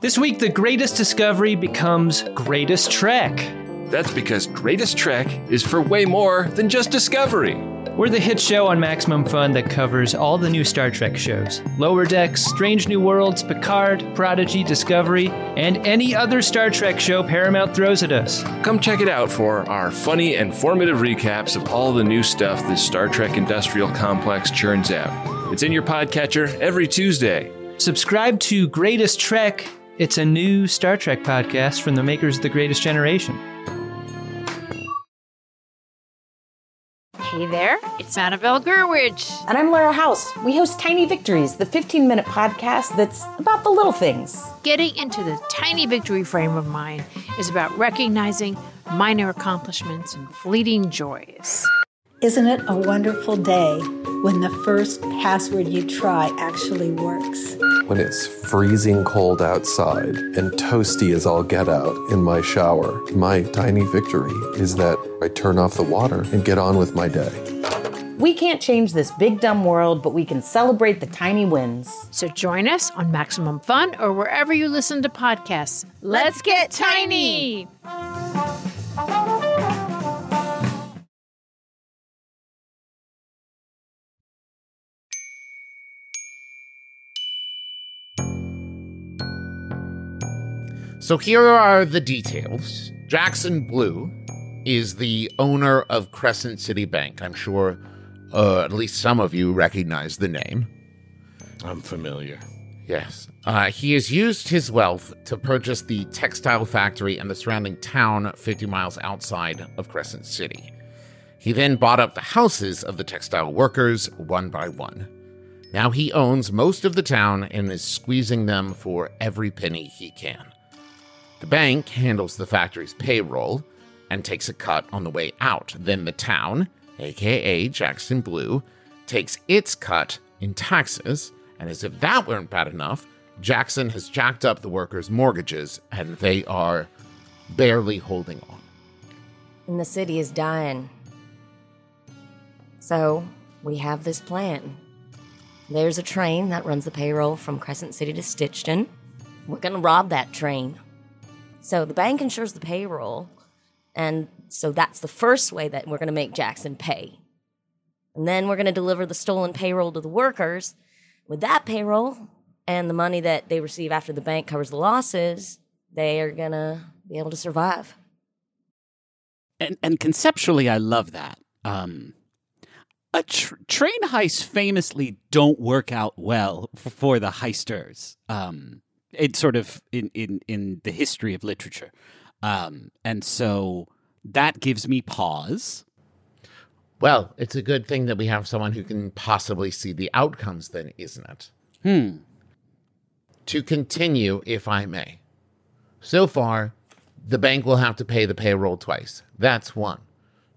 This week, the greatest discovery becomes greatest trek. That's because Greatest Trek is for way more than just discovery. We're the hit show on Maximum Fun that covers all the new Star Trek shows Lower Decks, Strange New Worlds, Picard, Prodigy, Discovery, and any other Star Trek show Paramount throws at us. Come check it out for our funny and formative recaps of all the new stuff this Star Trek industrial complex churns out. It's in your podcatcher every Tuesday. Subscribe to Greatest Trek. It's a new Star Trek podcast from the makers of The Greatest Generation. Hey there, it's Annabelle Gurwitch. And I'm Laura House. We host Tiny Victories, the 15 minute podcast that's about the little things. Getting into the tiny victory frame of mind is about recognizing minor accomplishments and fleeting joys. Isn't it a wonderful day when the first password you try actually works? When it's freezing cold outside and toasty as all get out in my shower, my tiny victory is that I turn off the water and get on with my day. We can't change this big dumb world, but we can celebrate the tiny wins. So join us on Maximum Fun or wherever you listen to podcasts. Let's get tiny! So here are the details. Jackson Blue is the owner of Crescent City Bank. I'm sure uh, at least some of you recognize the name. I'm familiar. Yes. Uh, he has used his wealth to purchase the textile factory and the surrounding town 50 miles outside of Crescent City. He then bought up the houses of the textile workers one by one. Now he owns most of the town and is squeezing them for every penny he can. The bank handles the factory's payroll, and takes a cut on the way out. Then the town, aka Jackson Blue, takes its cut in taxes. And as if that weren't bad enough, Jackson has jacked up the workers' mortgages and they are barely holding on. And the city is dying. So we have this plan. There's a train that runs the payroll from Crescent City to Stitchton. We're to rob that train. So the bank insures the payroll. And so that's the first way that we're going to make Jackson pay. And then we're going to deliver the stolen payroll to the workers. With that payroll and the money that they receive after the bank covers the losses, they are going to be able to survive. And and conceptually, I love that. Um, a tr- train heists famously don't work out well for the heisters. Um, it's sort of in, in, in the history of literature. Um, and so that gives me pause. Well, it's a good thing that we have someone who can possibly see the outcomes, then, isn't it? Hmm. To continue, if I may. So far, the bank will have to pay the payroll twice. That's one.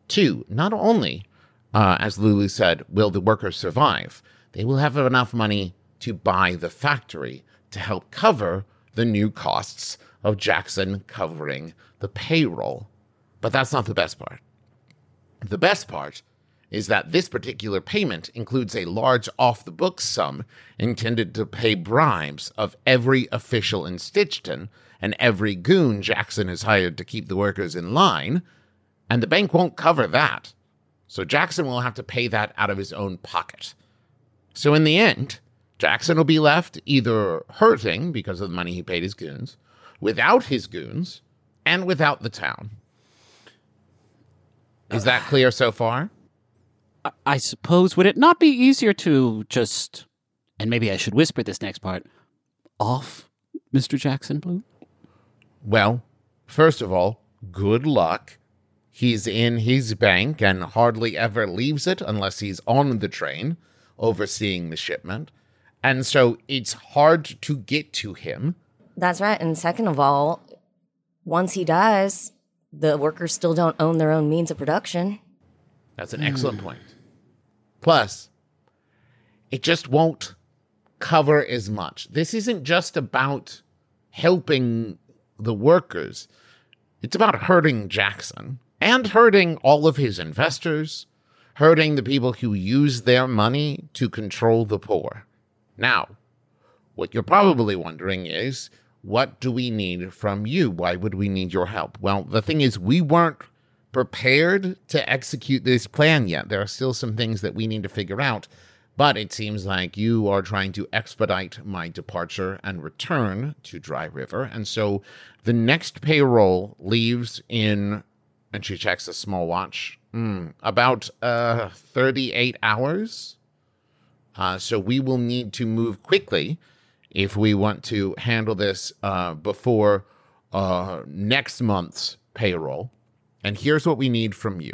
Two, not only, uh, as Lulu said, will the workers survive, they will have enough money to buy the factory to help cover the new costs of Jackson covering the payroll. But that's not the best part. The best part is that this particular payment includes a large off the books sum intended to pay bribes of every official in Stitchton and every goon Jackson has hired to keep the workers in line, and the bank won't cover that. So Jackson will have to pay that out of his own pocket. So in the end, Jackson will be left either hurting because of the money he paid his goons, without his goons, and without the town. Is that clear so far? I, I suppose, would it not be easier to just, and maybe I should whisper this next part, off Mr. Jackson Blue? Well, first of all, good luck. He's in his bank and hardly ever leaves it unless he's on the train overseeing the shipment. And so it's hard to get to him. That's right. And second of all, once he dies, the workers still don't own their own means of production. That's an excellent point. Plus, it just won't cover as much. This isn't just about helping the workers, it's about hurting Jackson and hurting all of his investors, hurting the people who use their money to control the poor. Now, what you're probably wondering is what do we need from you? Why would we need your help? Well, the thing is, we weren't prepared to execute this plan yet. There are still some things that we need to figure out, but it seems like you are trying to expedite my departure and return to Dry River. And so the next payroll leaves in, and she checks a small watch, mm, about uh, 38 hours. Uh, so we will need to move quickly if we want to handle this uh, before uh, next month's payroll. And here's what we need from you.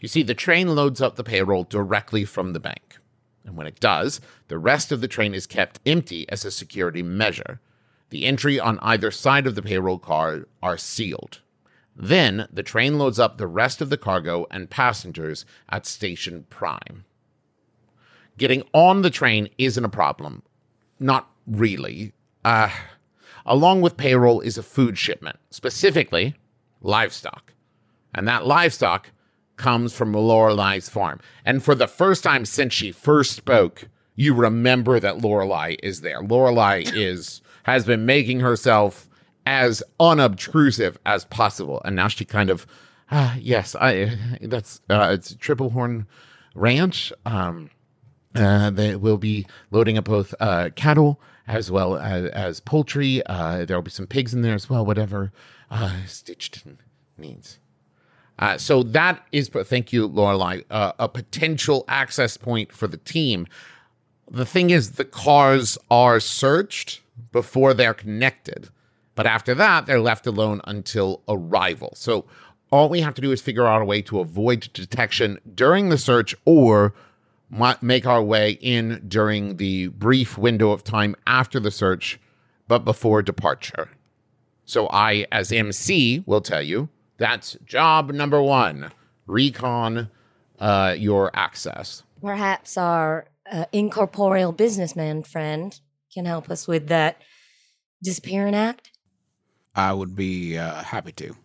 You see, the train loads up the payroll directly from the bank. And when it does, the rest of the train is kept empty as a security measure. The entry on either side of the payroll car are sealed. Then the train loads up the rest of the cargo and passengers at Station Prime. Getting on the train isn't a problem. Not really. Uh, along with payroll is a food shipment, specifically livestock. And that livestock comes from Lorelai's farm. And for the first time since she first spoke, you remember that Lorelai is there. Lorelai is has been making herself as unobtrusive as possible, and now she kind of, ah, yes, I that's uh, it's Triple Horn Ranch. Um, uh, they will be loading up both uh, cattle as well as, as poultry. Uh, there will be some pigs in there as well, whatever uh, Stitchton needs. Uh, so that is, thank you, Lorelai, uh, a potential access point for the team. The thing is, the cars are searched before they're connected, but after that, they're left alone until arrival. So all we have to do is figure out a way to avoid detection during the search or make our way in during the brief window of time after the search, but before departure. So I, as MC, will tell you That's job number one. Recon uh, your access. Perhaps our uh, incorporeal businessman friend can help us with that disappearing act. I would be uh, happy to.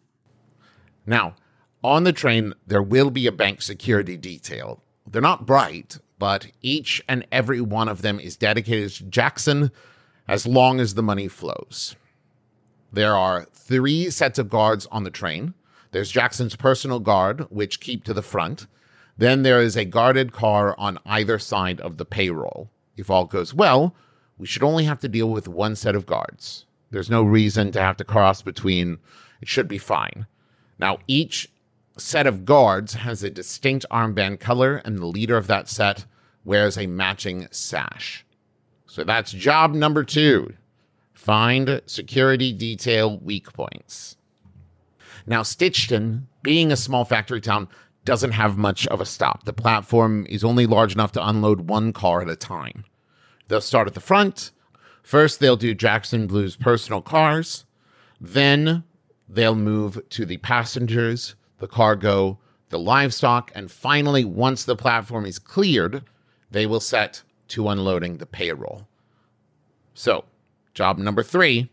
Now, on the train, there will be a bank security detail. They're not bright, but each and every one of them is dedicated to Jackson as long as the money flows. There are three sets of guards on the train. There's Jackson's personal guard, which keep to the front. Then there is a guarded car on either side of the payroll. If all goes well, we should only have to deal with one set of guards. There's no reason to have to cross between. It should be fine. Now, each set of guards has a distinct armband color, and the leader of that set wears a matching sash. So that's job number two find security detail weak points. Now, Stitchton, being a small factory town, doesn't have much of a stop. The platform is only large enough to unload one car at a time. They'll start at the front. First, they'll do Jackson Blue's personal cars. Then they'll move to the passengers, the cargo, the livestock, and finally, once the platform is cleared, they will set to unloading the payroll. So, job number three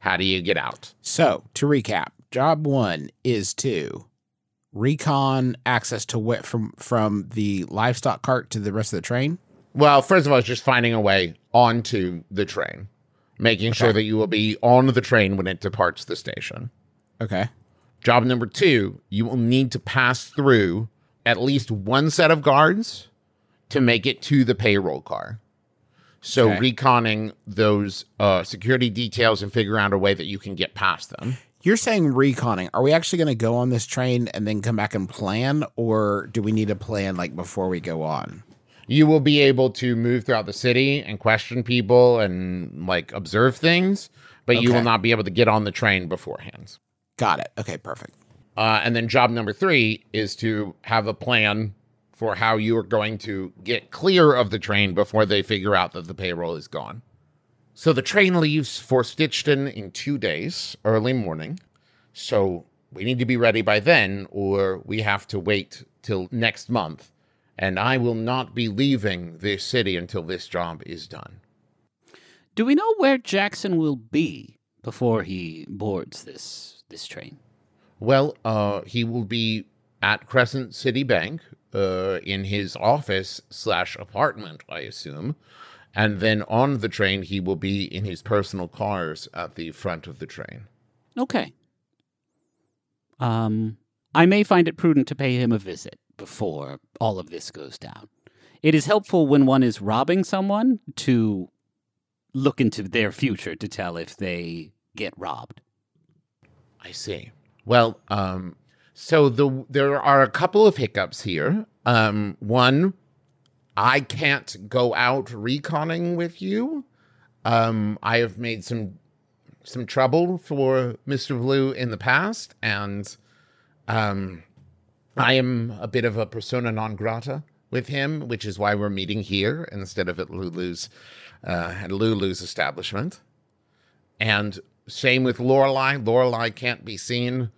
how do you get out? So, to recap, job one is to recon access to what from from the livestock cart to the rest of the train. Well, first of all, it's just finding a way onto the train, making sure that you will be on the train when it departs the station. Okay. Job number two, you will need to pass through at least one set of guards to make it to the payroll car. So, Okay. reconning those uh, security details and figure out a way that you can get past them. You're saying reconning. Are we actually going to go on this train and then come back and plan, or do we need a plan like before we go on? You will be able to move throughout the city and question people and like observe things, but you will not be able to get on the train beforehand. Got it. Okay, perfect. Uh, and then job number three is to have a plan for how you are going to get clear of the train before they figure out that the payroll is gone. So the train leaves for Stitchton in two days, early morning. So we need to be ready by then, or we have to wait till next month. And I will not be leaving this city until this job is done. Do we know where Jackson will be before he boards this this train? Well, uh, he will be at Crescent City Bank uh, in his office slash apartment, I assume. And then on the train, he will be in his personal cars at the front of the train. Okay. Um, I may find it prudent to pay him a visit before all of this goes down. It is helpful when one is robbing someone to look into their future to tell if they get robbed. I see. Well, um, so the there are a couple of hiccups here. Um, one, I can't go out reconning with you. Um, I have made some some trouble for Mister Blue in the past, and um, I am a bit of a persona non grata with him, which is why we're meeting here instead of at Lulu's uh, at Lulu's establishment. And same with Lorelai. Lorelai can't be seen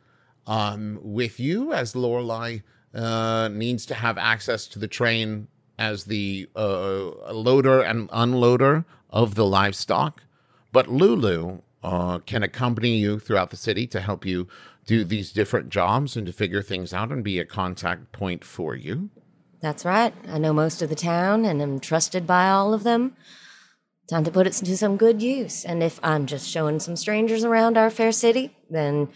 um, with you, as Lorelai uh, needs to have access to the train as the uh, loader and unloader of the livestock. But Lulu uh, can accompany you throughout the city to help you do these different jobs and to figure things out and be a contact point for you. That's right. I know most of the town and am trusted by all of them. Time to put it to some good use. And if I'm just showing some strangers around our fair city, then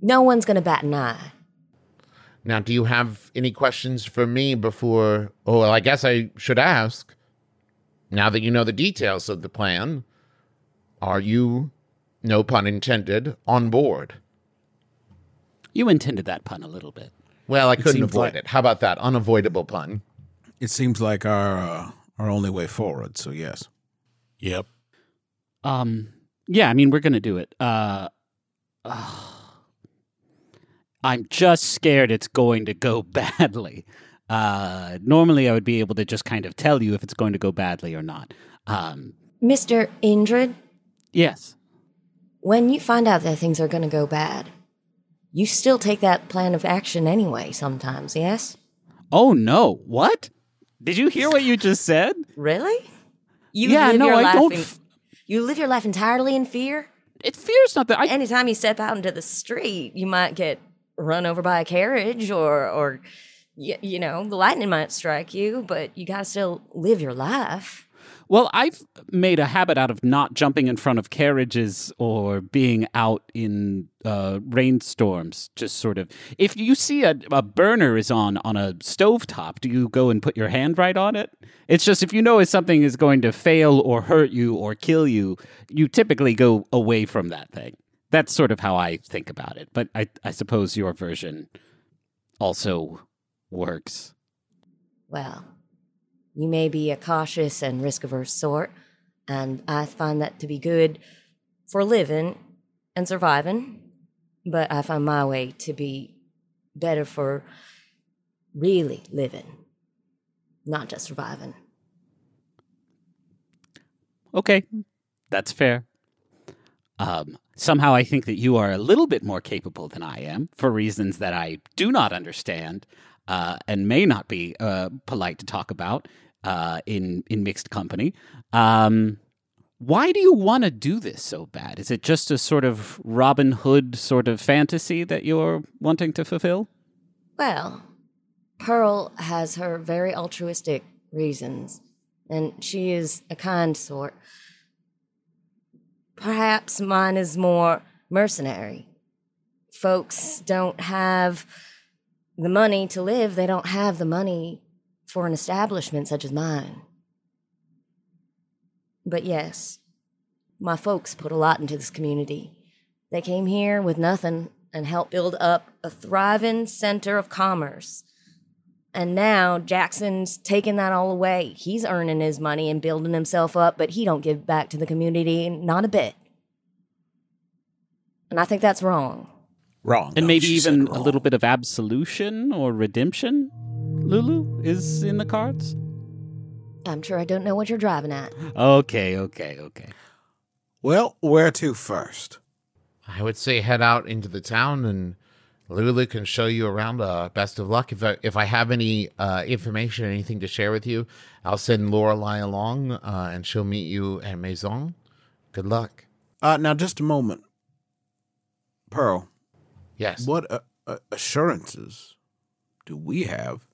no one's going to bat an eye. Now, do you have any questions for me before? Oh, well, I guess I should ask. Now that you know the details of the plan, are you, no pun intended, on board? You intended that pun a little bit. Well, I It couldn't avoid like- it. How about that? Unavoidable pun. It seems like our uh, our only way forward. So yes. Yep. Um, yeah, I mean, we're gonna do it. Uh, I'm just scared it's going to go (laughs) badly. Uh, normally, I would be able to just kind of tell you if it's going to go badly or not. Um, Mr. Indrid, yes. when you find out that things are going to go bad, you still take that plan of action anyway sometimes, yes? Oh no! What? Did you hear what you just said? Really? You Yeah, live no, your I life don't in- f- you live your life entirely in fear? It fears not that I Anytime you step out into the street, you might get run over by a carriage or or you, you know, the lightning might strike you, but you got to still live your life. Well, I've made a habit out of not jumping in front of carriages or being out in uh, rainstorms. Just sort of, if you see a, a burner is on on a stovetop, do you go and put your hand right on it? It's just if you know if something is going to fail or hurt you or kill you, you typically go away from that thing. That's sort of how I think about it. But I, I suppose your version also works. Well, you may be a cautious and risk averse sort, and I find that to be good for living and surviving, but I find my way to be better for really living, not just surviving. Okay, that's fair. Um, somehow I think that you are a little bit more capable than I am for reasons that I do not understand uh, and may not be uh, polite to talk about uh, in in mixed company. Um, why do you want to do this so bad? Is it just a sort of Robin Hood sort of fantasy that you're wanting to fulfill? Well, Pearl has her very altruistic reasons, and she is a kind sort. Perhaps mine is more mercenary. Folks don't have the money to live, they don't have the money for an establishment such as mine. But yes, my folks put a lot into this community. They came here with nothing and helped build up a thriving center of commerce. And now Jackson's taking that all away. He's earning his money and building himself up, but he don't give back to the community not a bit. And I think that's wrong. Wrong. And No, maybe even a little bit of absolution or redemption, Lulu, is in the cards? I'm sure I don't know what you're driving at. Okay, okay, okay. Well, where to first? I would say head out into the town and Lulu can show you around. Uh, best of luck. If I, if I have any uh, information, anything to share with you, I'll send Lorelai along uh, and she'll meet you at Maison. Good luck. Uh, now, just a moment. Pearl. Yes. What uh, uh, assurances do we have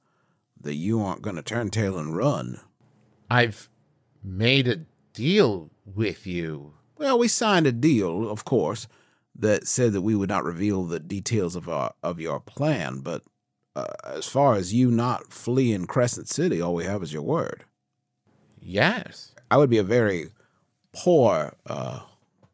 that you aren't going to turn tail and run? I've made a deal with you. Well, we signed a deal, of course, that said that we would not reveal the details of our of your plan. But uh, as far as you not fleeing Crescent City, all we have is your word. Yes. I would be a very poor, uh,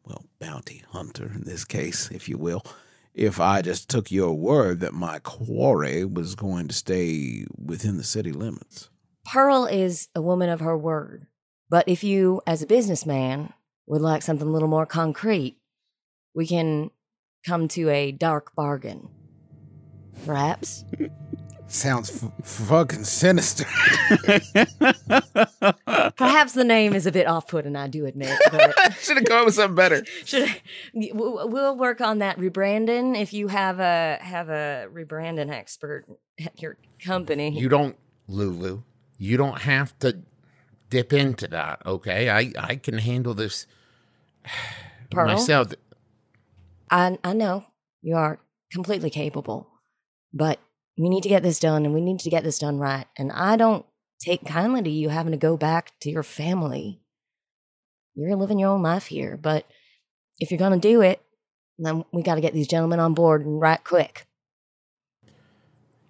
well, bounty hunter in this case, if you will, if I just took your word that my quarry was going to stay within the city limits. Pearl is a woman of her word. But if you, as a businessman, would like something a little more concrete, we can come to a dark bargain. Perhaps. (laughs) Sounds f- fucking sinister. (laughs) Perhaps the name is a bit off putting, I do admit. But (laughs) Should have come up with something better. (laughs) should we'll work on that rebranding if you have a have a rebranding expert at your company. You don't, Lulu. You don't have to dip into that. Okay, I I can handle this (sighs) Pearl? myself. I I know you are completely capable, but we need to get this done, and we need to get this done right. And I don't take kindly to you having to go back to your family. You're living your own life here, but if you're gonna do it, then we got to get these gentlemen on board and right quick.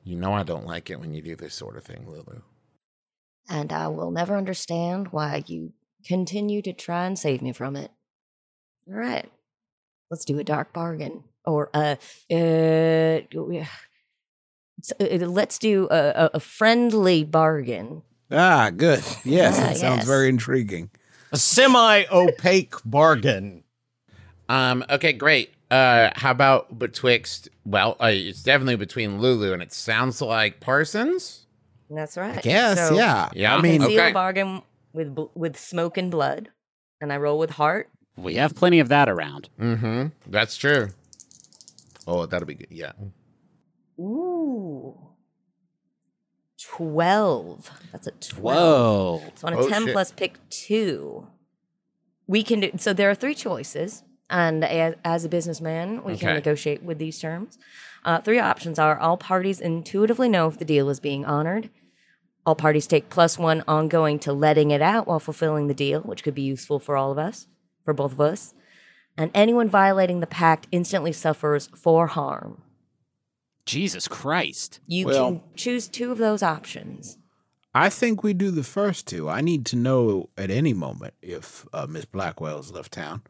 You know I don't like it when you do this sort of thing, Lulu. And I will never understand why you continue to try and save me from it. All right, let's do a dark bargain, or uh, uh, let's do a, a, a friendly bargain. ah, good. Yes, Ah, that sounds yes. very intriguing. A semi opaque bargain. Um. Okay. Great. Uh. How about betwixt? Well, uh, it's definitely between Lulu and it sounds like Parsons. That's right. Guess, So, yeah. Yeah. I mean, seal okay. a bargain with with smoke and blood, and I roll with heart. We have plenty of that around. Mm-hmm. That's true. Oh, that'll be good. Yeah. Ooh. 12. That's a 12. Whoa. So on a Oh, 10 shit. plus pick two, we can do. So there are three choices. And as, as a businessman, we can negotiate with these terms. Uh, three options are all parties intuitively know if the deal is being honored. All parties take plus one ongoing to letting it out while fulfilling the deal, which could be useful for all of us, for both of us. And anyone violating the pact instantly suffers for harm. Jesus Christ. You Well- can choose two of those options. I think we do the first two. I need to know at any moment if uh, Miss Blackwell's left town,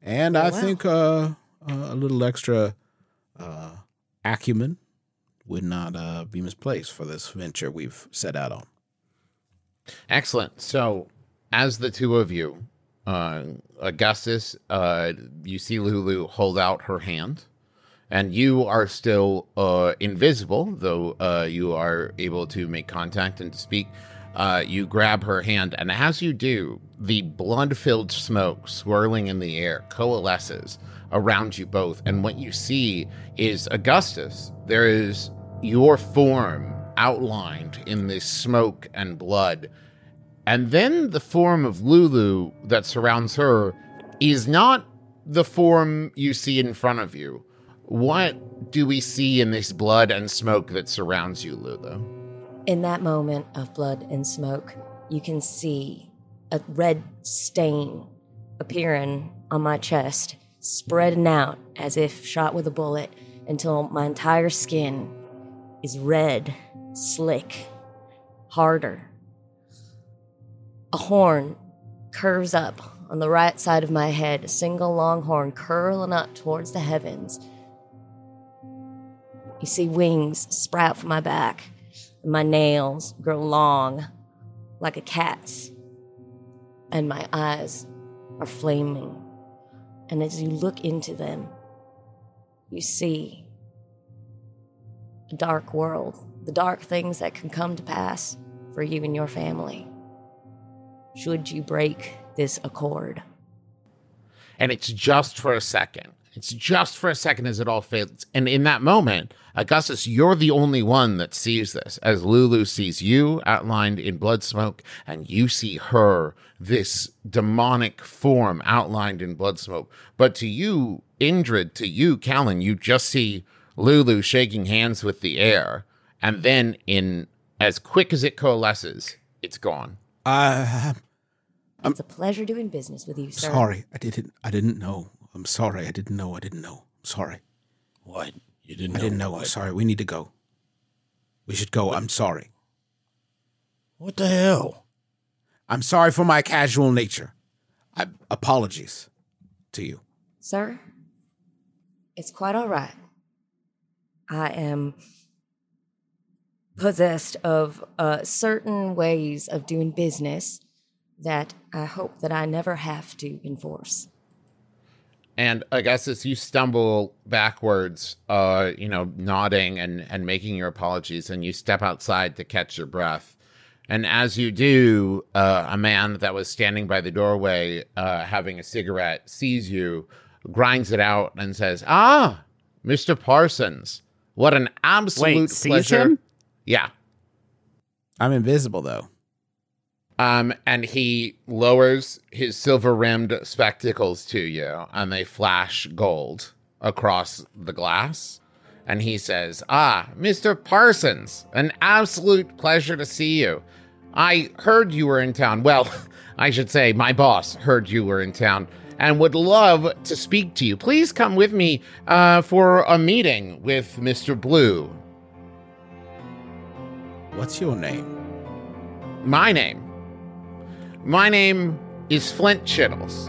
and I wow. think uh, uh, a little extra uh, acumen would not uh, be misplaced for this venture we've set out on. Excellent. So, as the two of you, uh, Augustus, uh, you see Lulu hold out her hand, and you are still uh, invisible, though uh, you are able to make contact and to speak. Uh, you grab her hand, and as you do, the blood filled smoke swirling in the air coalesces around you both. And what you see is Augustus, there is your form outlined in this smoke and blood. And then the form of Lulu that surrounds her is not the form you see in front of you. What do we see in this blood and smoke that surrounds you, Lulu? In that moment of blood and smoke, you can see a red stain appearing on my chest, spreading out as if shot with a bullet until my entire skin is red, slick, harder. A horn curves up on the right side of my head, a single long horn curling up towards the heavens. You see wings sprout from my back, my nails grow long like a cat's, and my eyes are flaming. And as you look into them, you see a dark world, the dark things that can come to pass for you and your family. Should you break this accord? and it's just for a second. It's just for a second as it all fades. And in that moment, Augustus, you're the only one that sees this, as Lulu sees you outlined in blood smoke, and you see her, this demonic form outlined in blood smoke. But to you, Indrid, to you, Callan, you just see Lulu shaking hands with the air. And then, in as quick as it coalesces, it's gone. I, uh, It's a pleasure doing business with you, sir. sorry. I didn't. I didn't know. I'm sorry. I didn't know. I didn't know. I'm sorry. What? You didn't I didn't know. I'm what? sorry. We need to go. We should go. I'm sorry. What the hell? I'm sorry for my casual nature. I apologies to you. Sir, it's quite all right. I am possessed of uh, certain ways of doing business that I hope that I never have to enforce. And I guess as you stumble backwards, uh, you know, nodding and, and making your apologies, and you step outside to catch your breath. And as you do, uh, a man that was standing by the doorway uh, having a cigarette sees you, grinds it out, and says, Ah, Mr. Parsons, what an absolute Wait, sees pleasure. him? Yeah. I'm invisible though. Um, and he lowers his silver rimmed spectacles to you, and they flash gold across the glass. And he says, Ah, Mr. Parsons, an absolute pleasure to see you. I heard you were in town. Well, (laughs) I should say, my boss heard you were in town and would love to speak to you. Please come with me uh, for a meeting with Mr. Blue. What's your name? My name. My name is Flint Chittles.